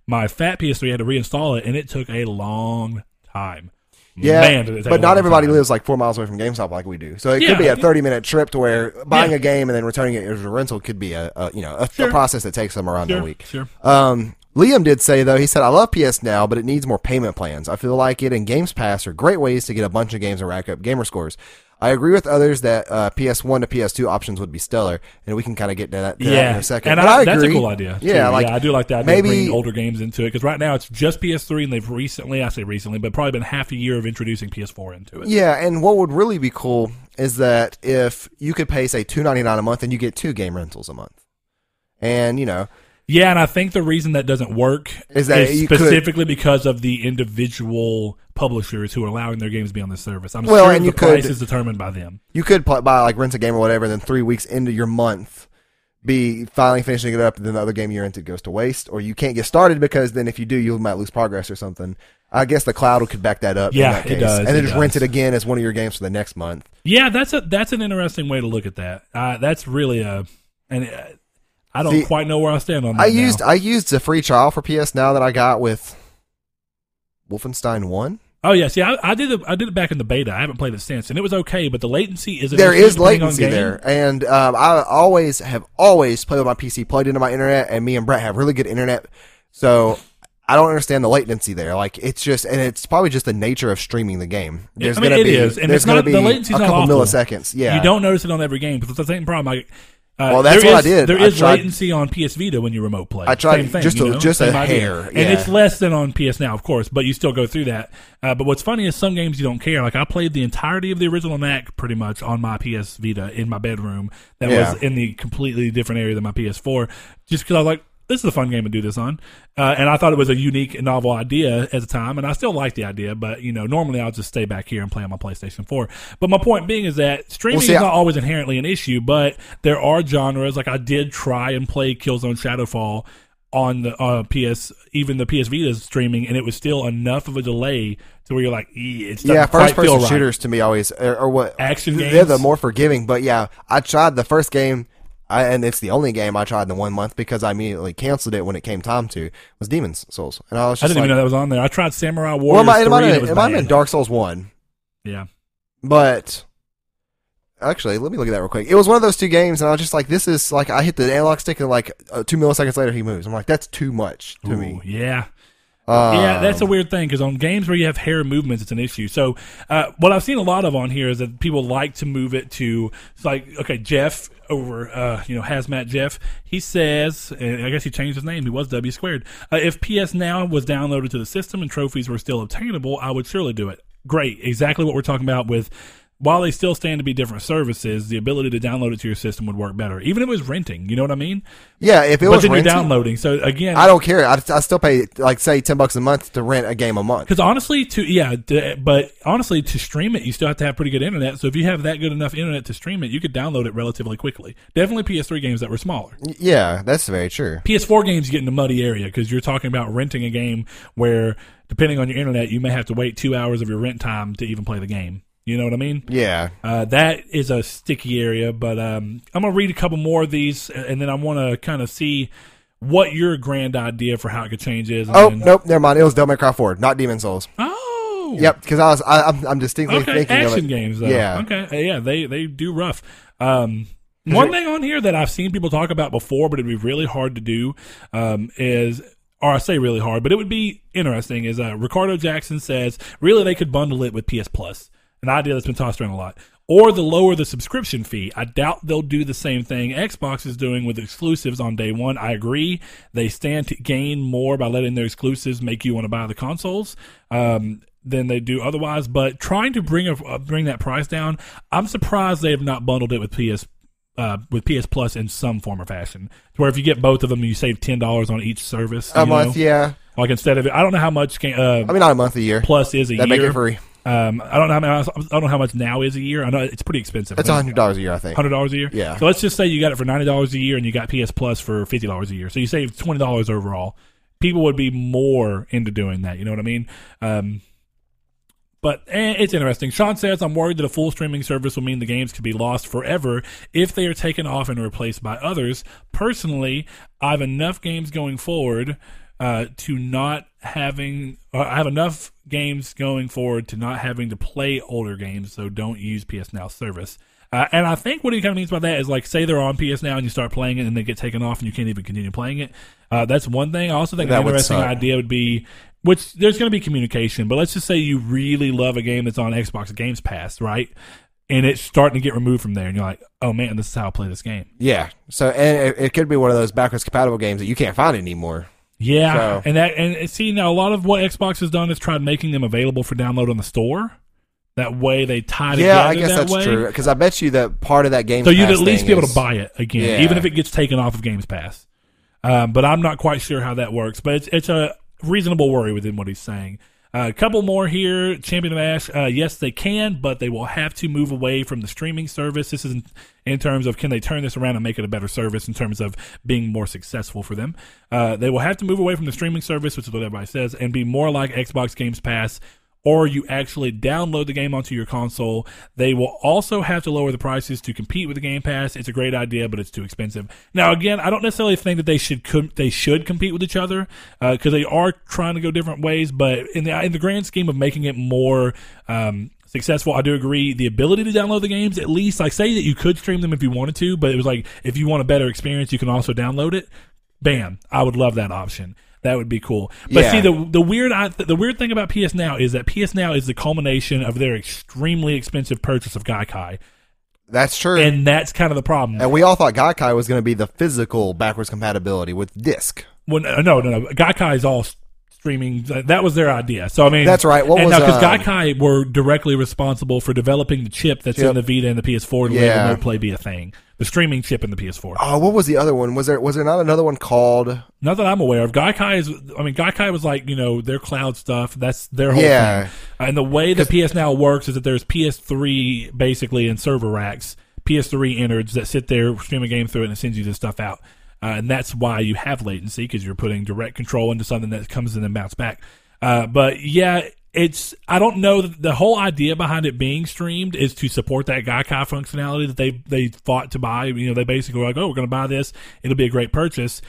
My fat PS3 had to reinstall it, and it took a long time. Yeah, Man, did it take but not everybody time. lives like four miles away from GameStop like we do. So it Yeah. could be a thirty-minute trip to where buying Yeah. a game and then returning it as a rental could be a, a you know a, Sure. a process that takes them around Sure, a week. sure. Um, Liam did say though he said I love PS Now, but it needs more payment plans. I feel like it and Games Pass are great ways to get a bunch of games and rack up gamer scores. I agree with others that uh, PS1 to PS2 options would be stellar, and we can kind of get to that, to that Yeah, in a second. and But I, I that's a agree. cool idea. too. Yeah, like I do like that. Maybe of bringing older games into it because right now it's just PS3, and they've recently, I say recently, but probably been half a year of introducing PS4 into it. Yeah, and what would really be cool is that if you could pay say two ninety nine a month and you get two game rentals a month, and you know Yeah, and I think the reason that doesn't work Is that could- specifically because of the individual publishers who are allowing their games to be on this service. I'm Well, sure and the you price could- is determined by them. you could buy like rent a game or whatever, and then three weeks into your month. Be finally finishing it up, and then the other game you're into goes to waste, or you can't get started because then if you do, you might lose progress or something. I guess the cloud could back that up. in Yeah, that it case. does, and then just rent it again as one of your games for the next month. Yeah, that's a that's an interesting way to look at that. Uh, that's really a, and uh, I don't See, quite know where I stand on that. I now. used I used the free trial for PS Now that I got with Wolfenstein One. Oh yeah, see, I, I did it. I did it back in the beta. I haven't played it since, and it was okay. But the latency is There is latency there, and um, I always have always played with my PC, plugged into my internet, and me and Brett have really good internet. So I don't understand the latency there. Like it's just, and it's probably just the nature of streaming the game. There's I mean, gonna it be, is, and it's not- the latency's a not couple awful. milliseconds. Yeah, You don't notice it on every game, but it's the same problem. I, uh, Well, that's what I did. There I is tried- latency on PS Vita when you remote play. I tried Same thing, just you a- know? just a idea. hair, and it's less than on PS Now, of course, but you still go through that. Uh, but what's funny is some games you don't care. Like I played the entirety of the original Knack pretty much on my PS Vita in my bedroom. That Yeah. was in the completely different area than my PS4, just because I was like. This is a fun game to do this on, uh, and I thought it was a unique and novel idea at the time, and I still like the idea. But you know, normally I'll just stay back here and play on my PlayStation 4. But my point being is that streaming Well, see, is I- not always inherently an issue, but there are genres like I did try and play Killzone Shadowfall on the uh, PS, even the PS Vita's streaming, and it was still enough of a delay to where you're like, "Eh, it's yeah. First person right. shooters to me always, or, or what Action They're the more forgiving. But yeah, I tried the first game. I, and it's the only game I tried in the one month because I immediately canceled it when it came time to was Demon's Souls, and I was I didn't like, even know that was on there. I tried Samurai well, Warriors it might, it 3, might it might have been. Dark Souls one. Yeah, But actually, let me look at that real quick. It was one of those two games, and I was just like, "This is like." I hit the analog stick, and like uh, two milliseconds later, he moves. I'm like, "That's too much to Ooh, me." yeah. Um, yeah, that's a weird thing because on games where you have hair movements, it's an issue. So, uh, what I've seen a lot of on here is that people like to move it to it's like okay, Jeff over uh, you know Hazmat Jeff. He says, and I guess he changed his name. He was W squared. Uh, if PS Now was downloaded to the system and trophies were still obtainable, I would surely do it. Great, exactly what we're talking about with. While they still stand to be different services, the ability to download it to your system would work better. Even if it was renting, you know what I mean? yeah. If it but was then rented, you're downloading. So again, I don't care. I, I still pay like say ten bucks a month to rent a game a month. Because honestly, to yeah, to, but honestly, to stream it, you still have to have pretty good internet. So if you have that good enough internet to stream it, you could download it relatively quickly. Definitely PS3 games that were smaller. Yeah, that's very true. PS4 games get in a muddy area because you're talking about renting a game where, depending on your internet, you may have to wait two hours of your rent time to even play the game. You know what I mean? Yeah. Uh, that is a sticky area, but um, I'm gonna read a couple more of these, and then I want to kind of see what your grand idea for how it could change is. Oh then- nope, never mind. It was Devil May Cry 4, not Demon Souls. oh, Yep, because I was I, I'm, I'm distinctly Okay, thinking of action it. games though. Yeah. Okay. Uh, Yeah, they they do rough. Um, one thing on here that I've seen people talk about before, but it'd be really hard to do, um, is or I say really hard, but it would be interesting. Is uh, Ricardo Jackson says really they could bundle it with PS Plus, an idea that's been tossed around a lot, or the lower the subscription fee. I doubt they'll do the same thing Xbox is doing with exclusives on day one. I agree. They stand to gain more by letting their exclusives make you want to buy the consoles. Um, than they do otherwise, but trying to bring a, uh, bring that price down, I'm surprised they have not bundled it with PS uh, with PS Plus in some form or fashion. Where if you get both of them, you save ten dollars on each service. A month, know? yeah. Like instead of I don't know how much can, uh, I mean, not a month, a year. Plus is a That year. make it free. Um, I don't know how much, I don't know how much now is a year. I know it's pretty expensive. It's a hundred dollars a year, I think. Hundred dollars a year. Yeah. So let's just say you got it for ninety dollars a year, and you got PS Plus for fifty dollars a year. So you save twenty dollars overall. People would be more into doing that. You know what I mean? Um, but eh, it's interesting. Sean says, "I'm worried that a full streaming service will mean the games could be lost forever if they are taken off and replaced by others. Personally, I have enough games going forward." Uh, to not having, uh, I have enough games going forward to not having to play older games, so don't use PS Now service. Uh, and I think what he kind of means by that is like, say they're on PS Now and you start playing it and they get taken off and you can't even continue playing it. Uh, that's one thing. I also think That an interesting suck. idea would be, which there's going to be communication, but let's just say you really love a game that's on Xbox Games Pass, right? And it's starting to get removed from there, and you're like, oh man, this is how I play this game. Yeah. So, and it, it could be one of those backwards compatible games that you can't find anymore. Yeah, So- and that and see now a lot of what Xbox has done is tried making them available for download on the store. That way they tie it together. Yeah, I guess that that's way. true. Because I bet you that part of that game. So you'd at least be able to buy it again, Yeah. even if it gets taken off of Games Pass. Um, but I'm not quite sure how that works. But it's it's a reasonable worry within what he's saying. Uh, a couple more here. Champion of Ash. Uh, yes, they can, but they will have to move away from the streaming service. This is in, in terms of can they turn this around and make it a better service in terms of being more successful for them. Uh, they will have to move away from the streaming service, which is what everybody says, and be more like Xbox Games Pass, or you actually download the game onto your console. They will also have to lower the prices to compete with the Game Pass. It's a great idea, but it's too expensive. Now, again, I don't necessarily think that they should com- they should compete with each other because they are trying to go different ways. But in the in the grand scheme of making it more um, successful, I do agree. The ability to download the games, at least, like say that you could stream them if you wanted to, but it was like if you want a better experience, you can also download it. Bam! I would love that option. That would be cool. But Yeah. see, the the weird I, the weird thing about PS Now is that PS Now is the culmination of their extremely expensive purchase of Gaikai, That's true. and that's kind of the problem. And we all thought Gaikai was going to be the physical backwards compatibility with disc. When, uh, no, no, no. Gaikai is all streaming. That was their idea. So I mean, That's right. What and was, now because um, Gaikai were directly responsible for developing the chip that's in the Vita and the PS4 to let Yeah. remote play be a thing. The streaming chip in the PS4. Oh, what was the other one? Was there was there not another one called? Not that I'm aware of. Gaikai is. I mean, Gaikai was like you know their cloud stuff. That's their whole Yeah. thing. And the way that PS Now works is that there's PS3 basically in server racks, PS3 innards that sit there, stream a game through it, and it sends you this stuff out. Uh, and that's why you have latency because you're putting direct control into something that comes in and bounce back. Uh, but yeah, it's I don't know the whole idea behind it being streamed is to support that Gaikai functionality that they they fought to buy. You know, they basically were like, oh, we're going to buy this. It'll be a great purchase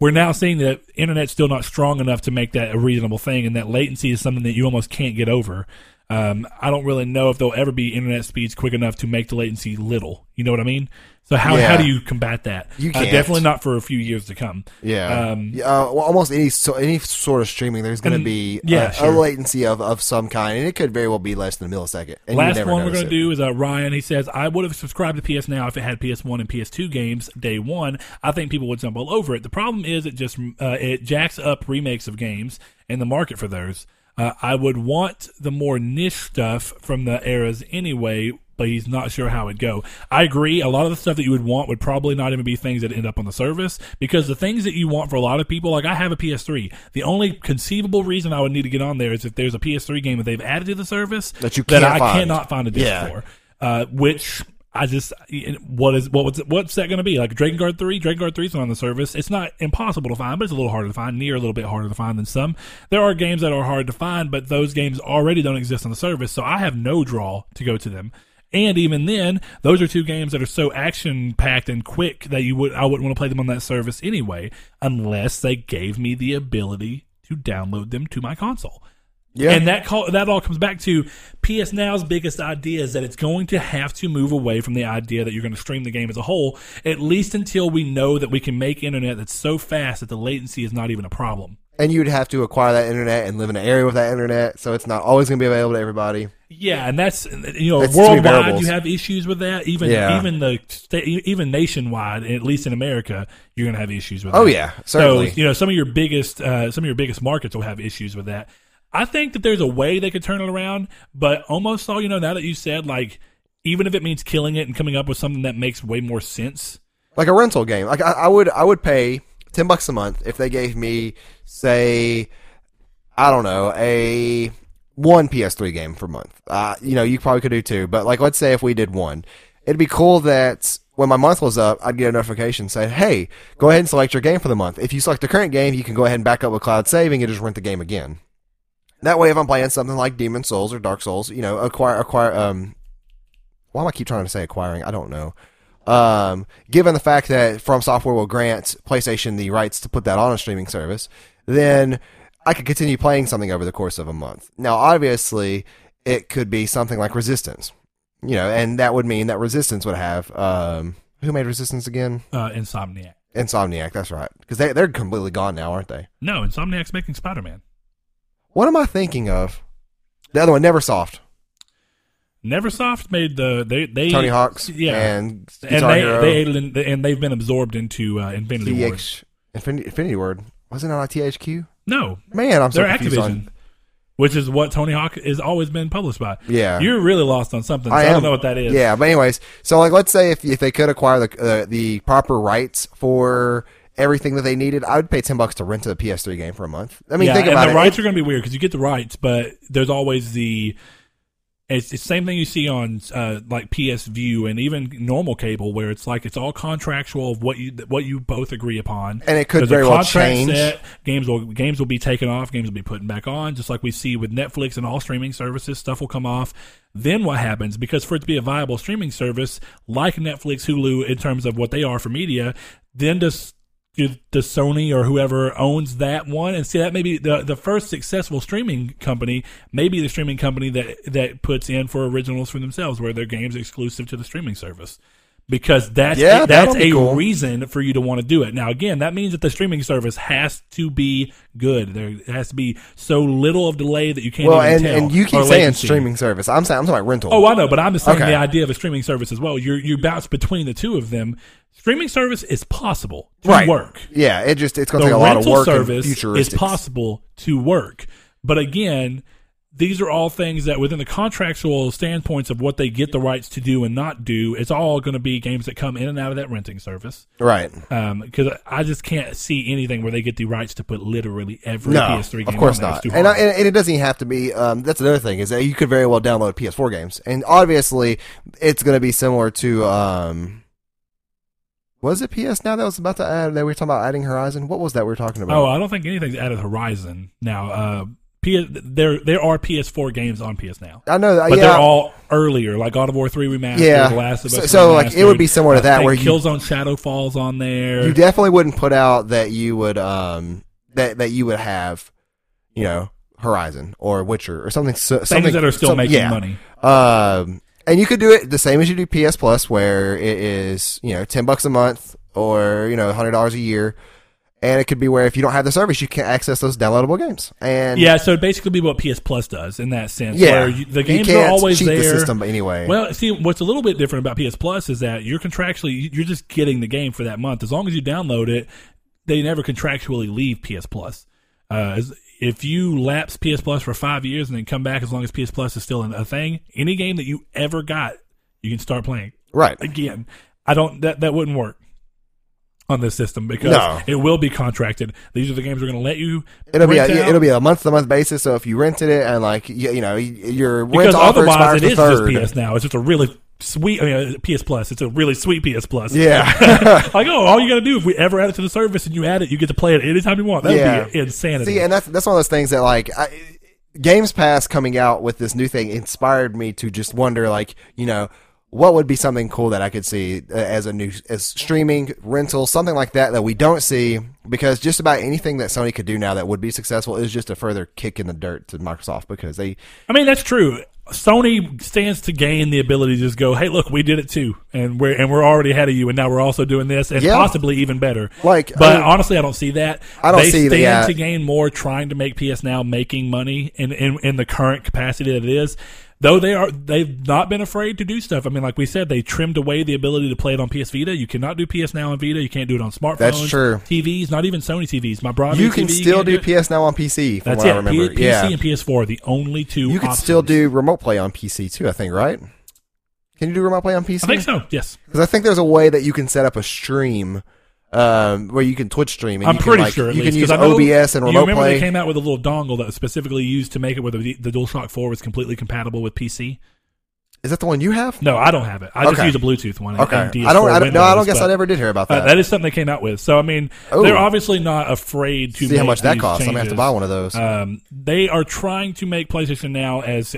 we're now seeing that internet's still not strong enough to make that a reasonable thing, and that latency is something that you almost can't get over. Um, I don't really know if there'll ever be internet speeds quick enough to make the latency little. You know what I mean? So how Yeah. how do you combat that? You Uh, can't. definitely not for a few years to come. Yeah. Um, Yeah, uh, well, almost any so, any sort of streaming, there's going to be yeah, a, sure. a latency of, of some kind, and it could very well be less than a millisecond. Last one we're going to do is uh, Ryan. He says, I would have subscribed to PS Now if it had PS1 and PS2 games day one. I think people would jump all over it. The problem is it just uh, it jacks up remakes of games and the market for those. Uh, I would want the more niche stuff from the eras anyway, but he's not sure how it'd go. I agree. A lot of the stuff that you would want would probably not even be things that end up on the service because the things that you want for a lot of people, like I have a PS3. The only conceivable reason I would need to get on there is if there's a PS3 game that they've added to the service That you that I find. cannot find a disc Yeah. for. Uh, which I just what is what was what's that going to be like? Drakengard three, Drakengard three is on the service. It's not impossible to find, but it's a little harder to find. Nier a little bit harder to find than some. There are games that are hard to find, but those games already don't exist on the service, so I have no draw to go to them. And even then, those are two games that are so action packed and quick that you would I wouldn't want to play them on that service anyway, unless they gave me the ability to download them to my console. Yeah. And that call, that all comes back to PS Now's biggest idea is that it's going to have to move away from the idea that you're going to stream the game as a whole, at least until we know that we can make internet that's so fast that the latency is not even a problem. And you'd have to acquire that internet and live in an area with that internet, so it's not always going to be available to everybody. Yeah, and that's you know three worldwide you have issues with that. Even Yeah. even the sta- even nationwide, at least in America, you're going to have issues with. That. Oh that. yeah, certainly. So you know some of your biggest uh, some of your biggest markets will have issues with that. I think that there's a way they could turn it around, but almost all you know now that you said like even if it means killing it and coming up with something that makes way more sense. like a rental game. Like I, I would I would pay ten bucks a month if they gave me say I don't know a one PS3 game per month. Uh, you know, you probably could do two, but like let's say if we did one, it'd be cool that when my month was up, I'd get a notification saying, "Hey, go ahead and select your game for the month." If you select the current game, you can go ahead and back up with cloud saving and just rent the game again. That way, if I'm playing something like Demon Souls or Dark Souls, you know, acquire acquire um. Why am I keep trying to say acquiring? I don't know. Um, given the fact that From Software will grant PlayStation the rights to put that on a streaming service, then I could continue playing something over the course of a month. Now, obviously, it could be something like Resistance, you know, and that would mean that Resistance would have um, who made Resistance again? Uh, Insomniac. Insomniac. That's right, because they they're completely gone now, aren't they? No, Insomniac's making Spider Man. What am I thinking of? The other one, Neversoft, Neversoft made the they they Tony Hawk's, yeah. and and they they ate it in, and they've been absorbed into uh, Infinity Ward. TH, Infinity, Infinity Ward. Wasn't it on THQ? No, Man, I'm so they're Activision, on. which is what Tony Hawk has always been published by. Yeah. You're really lost on something. So I I, don't know what that is. Yeah, but anyways, so like, let's say if if they could acquire the uh, the proper rights for everything that they needed, I would pay ten bucks to rent a PS3 game for a month. I mean, yeah, think and about the it. rights are going to be weird because you get the rights, but there's always the it's the same thing you see on uh, like PS Vue and even normal cable, where it's like it's all contractual of what you what you both agree upon. And it could very well change. Set. Games will games will be taken off. Games will be put back on, just like we see with Netflix and all streaming services. Stuff will come off. Then what happens? Because for it to be a viable streaming service like Netflix, Hulu, in terms of what they are for media, then does does Sony or whoever owns that one and see that maybe the the first successful streaming company maybe the streaming company that that puts in for originals for themselves where their games exclusive to the streaming service because that's Yeah, a, that's a cool. reason for you to want to do it. Now again, that means that the streaming service has to be good. There has to be so little of delay that you can't well, even and, and you keep saying streaming service. I'm saying I'm talking about rental. Oh, I know, but I'm just saying Okay. the idea of a streaming service as well. You you bounce between the two of them. Streaming service is possible to right. work Yeah, it just it's going to take a lot of work service is possible to work. But again, these are all things that within the contractual standpoints of what they get the rights to do and not do, it's all going to be games that come in and out of that renting service. Right. Because I just can't see anything where they get the rights to put literally every No, PS3 game of course not. And, I, and it doesn't even have to be. Um, that's another thing is that you could very well download PS4 games, and obviously it's going to be similar to. Um, was it PS now that was about to add? That we were talking about adding Horizon. What was that we were talking about? oh, I don't think anything's added Horizon now. Uh, PS, there there are PS4 games on PS now. I know. that But yeah, they're all earlier, like God of War three remastered, Yeah. The Last of Us. So- so, like, it would be similar to that, where you- Killzone Shadow Falls on there. you definitely wouldn't put out that you would um that that you would have, you know, Horizon or Witcher or something. So, things something that are still making yeah. money. Um, and you could do it the same as you do PS Plus, where it is you know ten bucks a month or you know hundred dollars a year, and it could be where if you don't have the service, you can't access those downloadable games. And Yeah, so it'd basically be what PS Plus does in that sense. yeah, where you, the games are always there. the system anyway. Well, see, what's a little bit different about PS Plus is that you're contractually you're just getting the game for that month. As long as you download it, they never contractually leave PS Plus. Uh, as- if you lapse PS Plus for five years and then come back as long as PS Plus is still a thing, any game that you ever got, you can start playing right. again. I don't that that wouldn't work on this system because No. it will be contracted. These are the games we're going to let you. It'll be a, out. it'll be a month to month basis. So if you rented it and like you, you know your rent because offer otherwise it the is third. just PS now. It's just a really sweet I mean, uh, PS Plus. It's a really sweet PS Plus. Yeah. like oh, all you got to do if we ever add it to the service and you add it, you get to play it anytime you want. That would Yeah. be insanity. See, and that's that's one of those things that like I, Games Pass coming out with this new thing inspired me to just wonder, like you know, what would be something cool that I could see uh, as a new as streaming rental, something like that that we don't see because just about anything that Sony could do now that would be successful is just a further kick in the dirt to Microsoft because they I mean that's true. Sony stands to gain the ability to just go, "Hey, look, we did it too, and we're and we're already ahead of you, and now we're also doing this, and Yeah. possibly even better." Like, but I mean- honestly, I don't see that. I don't they see that, stand yeah. to gain more trying to make PS Now making money in, in in the current capacity that it is. Though they are, they've not been afraid to do stuff. I mean, like we said, they trimmed away the ability to play it on PS Vita. You cannot do PS Now on Vita. You can't do it on smartphones. That's true. TVs, not even Sony TVs. My Bravia You can TV, still can't do. PS Now on PC, from That's what it. I remember. P- yeah. PC and PS4 are the only two. You can options. still do remote play on PC too, I think, right? Can you do remote play on PC? I think so. Yes. Because I think there's a way that you can set up a stream um, where you can Twitch stream. And I'm you can, pretty like, sure. You least, can use 'cause I know- OBS and You remote remember play. they came out with a little dongle that was specifically used to make it where the, the DualShock 4 was completely compatible with PC. Is that the one you have? No, I don't have it. I just Okay. use a Bluetooth one. Okay. I don't. DS4 I don't no, I don't guess I ever did hear about uh, that. that is something they came out with. So I mean, they're obviously not afraid to See how make much that these costs. I'm gonna have to changes. buy one of those. Um, they are trying to make PlayStation now as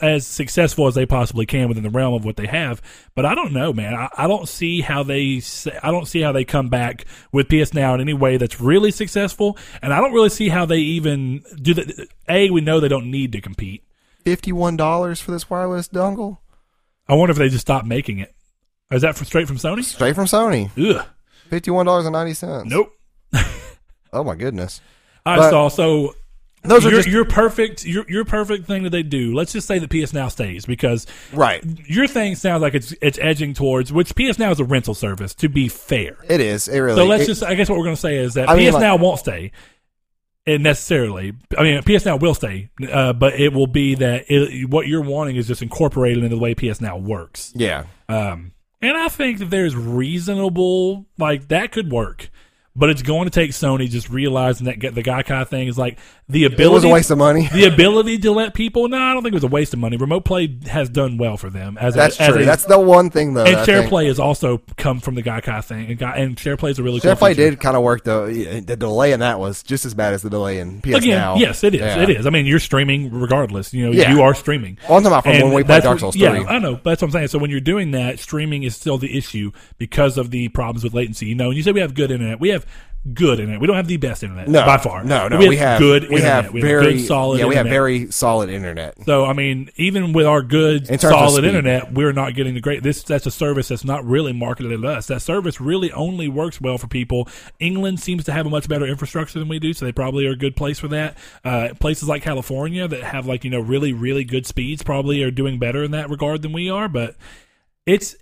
as successful as they possibly can within the realm of what they have. But I don't know, man. I, I don't see how they I don't see how they come back with PS Now in any way that's really successful, and I don't really see how they even do that. A, we know they don't need to compete. Fifty-one dollars for this wireless dongle, I wonder if they just stopped making it. Is that from, straight from Sony? straight from Sony. Ugh. Fifty-one dollars and ninety cents. Nope. Oh my goodness. I But saw so Those are your, just your perfect your your perfect thing that they do. Let's just say that PS Now stays because right. your thing sounds like it's it's edging towards which PS Now is a rental service. To be fair, It is. It really. so let's it- just I guess what we're going to say is that I mean, PS like- Now won't stay. It necessarily, I mean, PS Now will stay, uh, but it will be that it, what you're wanting is just incorporated into the way PS Now works. Yeah. Um, and I think that there's reasonable, like that could work, but it's going to take Sony just realizing that the Gaikai thing is like the ability. It was a waste of money. the ability to let people. No, I don't think it was a waste of money. Remote play has done well for them. As That's a, as true. a- That's the one thing though. and I share think. play has also come from the Gaikai thing, and, and share play is a really Share cool play feature. did kind of work though. The delay in that was just as bad as the delay in PS Again, Now. yes, it is. Yeah. It is. I mean, you're streaming regardless. You know, Yeah. you are streaming. Well, I'm talking about from And when we played Dark Souls yeah, 3. I know. But that's what I'm saying. So when you're doing that, streaming is still the issue because of the problems with latency. You know, and you say we have good internet. We have good internet. We don't have the best internet No, by far. No, no, But we have good. We internet. have we very have good, solid. Yeah, we have very solid internet. So I mean, even with our good In solid internet, we're not getting the great. This that's a service that's not really marketed at us. That service really only works well for people. England seems to have a much better infrastructure than we do, so they probably are a good place for that. Uh, places like California that have like you know really really good speeds probably are doing better in that regard than we are. But it's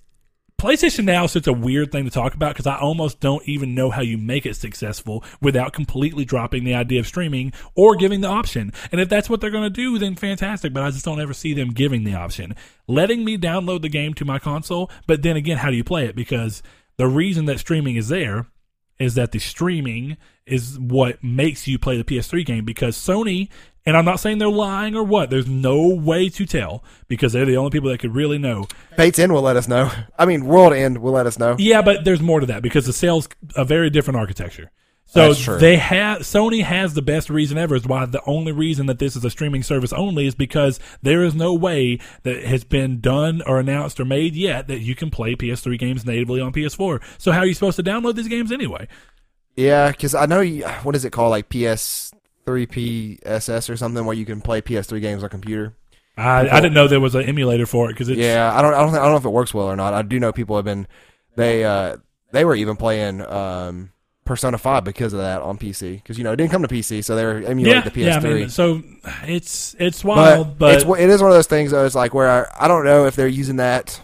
PlayStation Now is such a weird thing to talk about because I almost don't even know how you make it successful without completely dropping the idea of streaming or giving the option. And if that's what they're going to do, then fantastic. But I just don't ever see them giving the option, letting me download the game to my console. But then again, how do you play it? Because the reason that streaming is there is that the streaming is what makes you play the PS3 game because Sony and I'm not saying they're lying or what. There's no way to tell because they're the only people that could really know. Fate's End will let us know. I mean, World End will let us know. Yeah, but there's more to that because the sales a very different architecture. So they have Sony has the best reason ever is why the only reason that this is a streaming service only is because there is no way that has been done or announced or made yet that you can play PS3 games natively on PS4. So how are you supposed to download these games anyway? Yeah, because I know what is it called, like PS 3PSS or something where you can play PS3 games on computer. I, people, I didn't know there was an emulator for it because yeah I don't I don't, think, I don't know if it works well or not I do know people have been they uh, they were even playing um, Persona Five because of that on PC because you know it didn't come to PC so they were emulating yeah, the PS3 yeah, I mean, so it's it's wild but, but... It's, it is one of those things though it's like where I, I don't know if they're using that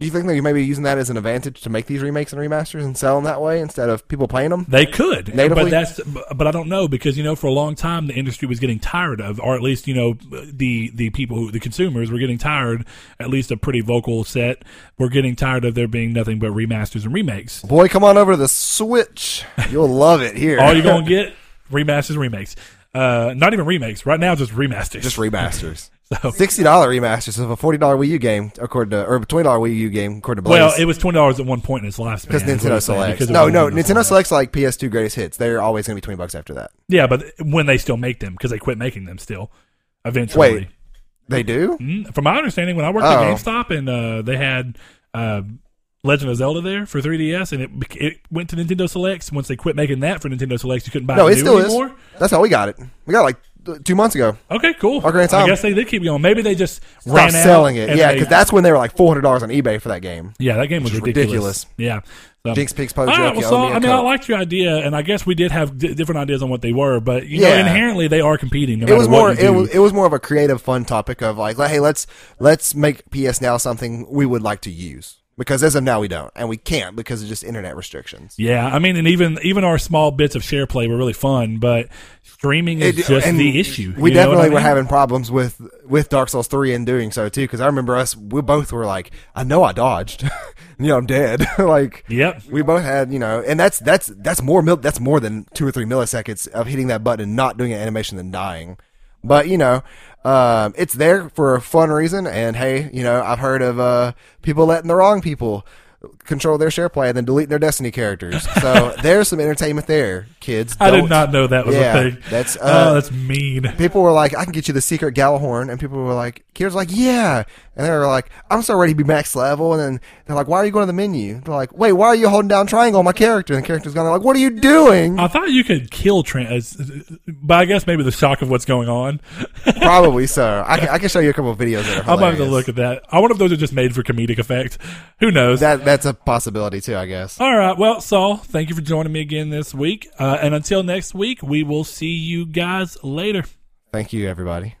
do you think they're maybe using that as an advantage to make these remakes and remasters and sell them that way instead of people playing them? They could, Natively? but that's but I don't know because you know for a long time the industry was getting tired of, or at least you know the the people who the consumers were getting tired. At least a pretty vocal set were getting tired of there being nothing but remasters and remakes. Boy, come on over to the Switch. You'll love it here. All you're gonna get remasters, and remakes. Uh, not even remakes. Right now, just remasters. just remasters. So- Sixty dollar remasters of a forty dollar Wii U game, according to or twenty dollar Wii U game, according to Blaze. well, it was twenty dollars at one point in its lifespan. because is Nintendo Selects. No, no, Nintendo Nintendo Select. Selects like PS2 greatest hits. They're always going to be twenty bucks after that. Yeah, but when they still make them because they quit making them still. Eventually, Wait, they do? Mm, From my understanding, when I worked Oh. at GameStop and uh, they had uh, Legend of Zelda there for 3DS, and it it went to Nintendo Selects. Once they quit making that for Nintendo Selects, you couldn't buy No, it it still is. anymore. That's how we got it. We got like two months ago. Okay, cool. Ocarina of I guess they did keep going. Maybe they just Stop ran out selling it. Yeah, because that's when they were like four hundred dollars on eBay for that game. yeah, that game was ridiculous. ridiculous. Yeah. So- Jinx Pigs All right, well, so, owe me a I mean, I liked your idea, and I guess we did have d- different ideas on what they were, but you know, Yeah. inherently they are competing. No it was more it was, it was more of a creative fun topic of like hey let's let's make ps now something we would like to use because as of now we don't. And we can't because of just internet restrictions. Yeah, I mean, and even even our small bits of share play were really fun, but streaming is It- just the issue. we you know what definitely I were having problems with with dark souls 3 in doing so too because i remember us we both were like i know i dodged. You know i'm dead. Like Yep. we both had you know and that's that's that's more mil- that's more than two or three milliseconds of hitting that button and not doing an animation than dying but you know um, it's there for a fun reason and hey you know i've heard of uh, people letting the wrong people control their share play and then deleting their destiny characters so there's some entertainment there kids I did Don't- know that was Yeah, a thing. that's, oh, uh, that's mean. people were like, I can get you the secret Gjallarhorn. And people were like, Kira's like, yeah. And they were like, I'm so ready to be max level. And then they're like, why are you going to the menu? They're like, wait, why are you holding down triangle on my character? And the character's going like, what are you doing? I thought you could kill trans, but I guess maybe the shock of what's going on. Probably so. I can, I can show you a couple of videos that are I'm about to look at that. I wonder if those are just made for comedic effect. Who knows? That, that's a possibility too, I guess. All right. Well, Saul, thank you for joining me again this week. Uh, and until next week, we will see you guys later. Thank you, everybody.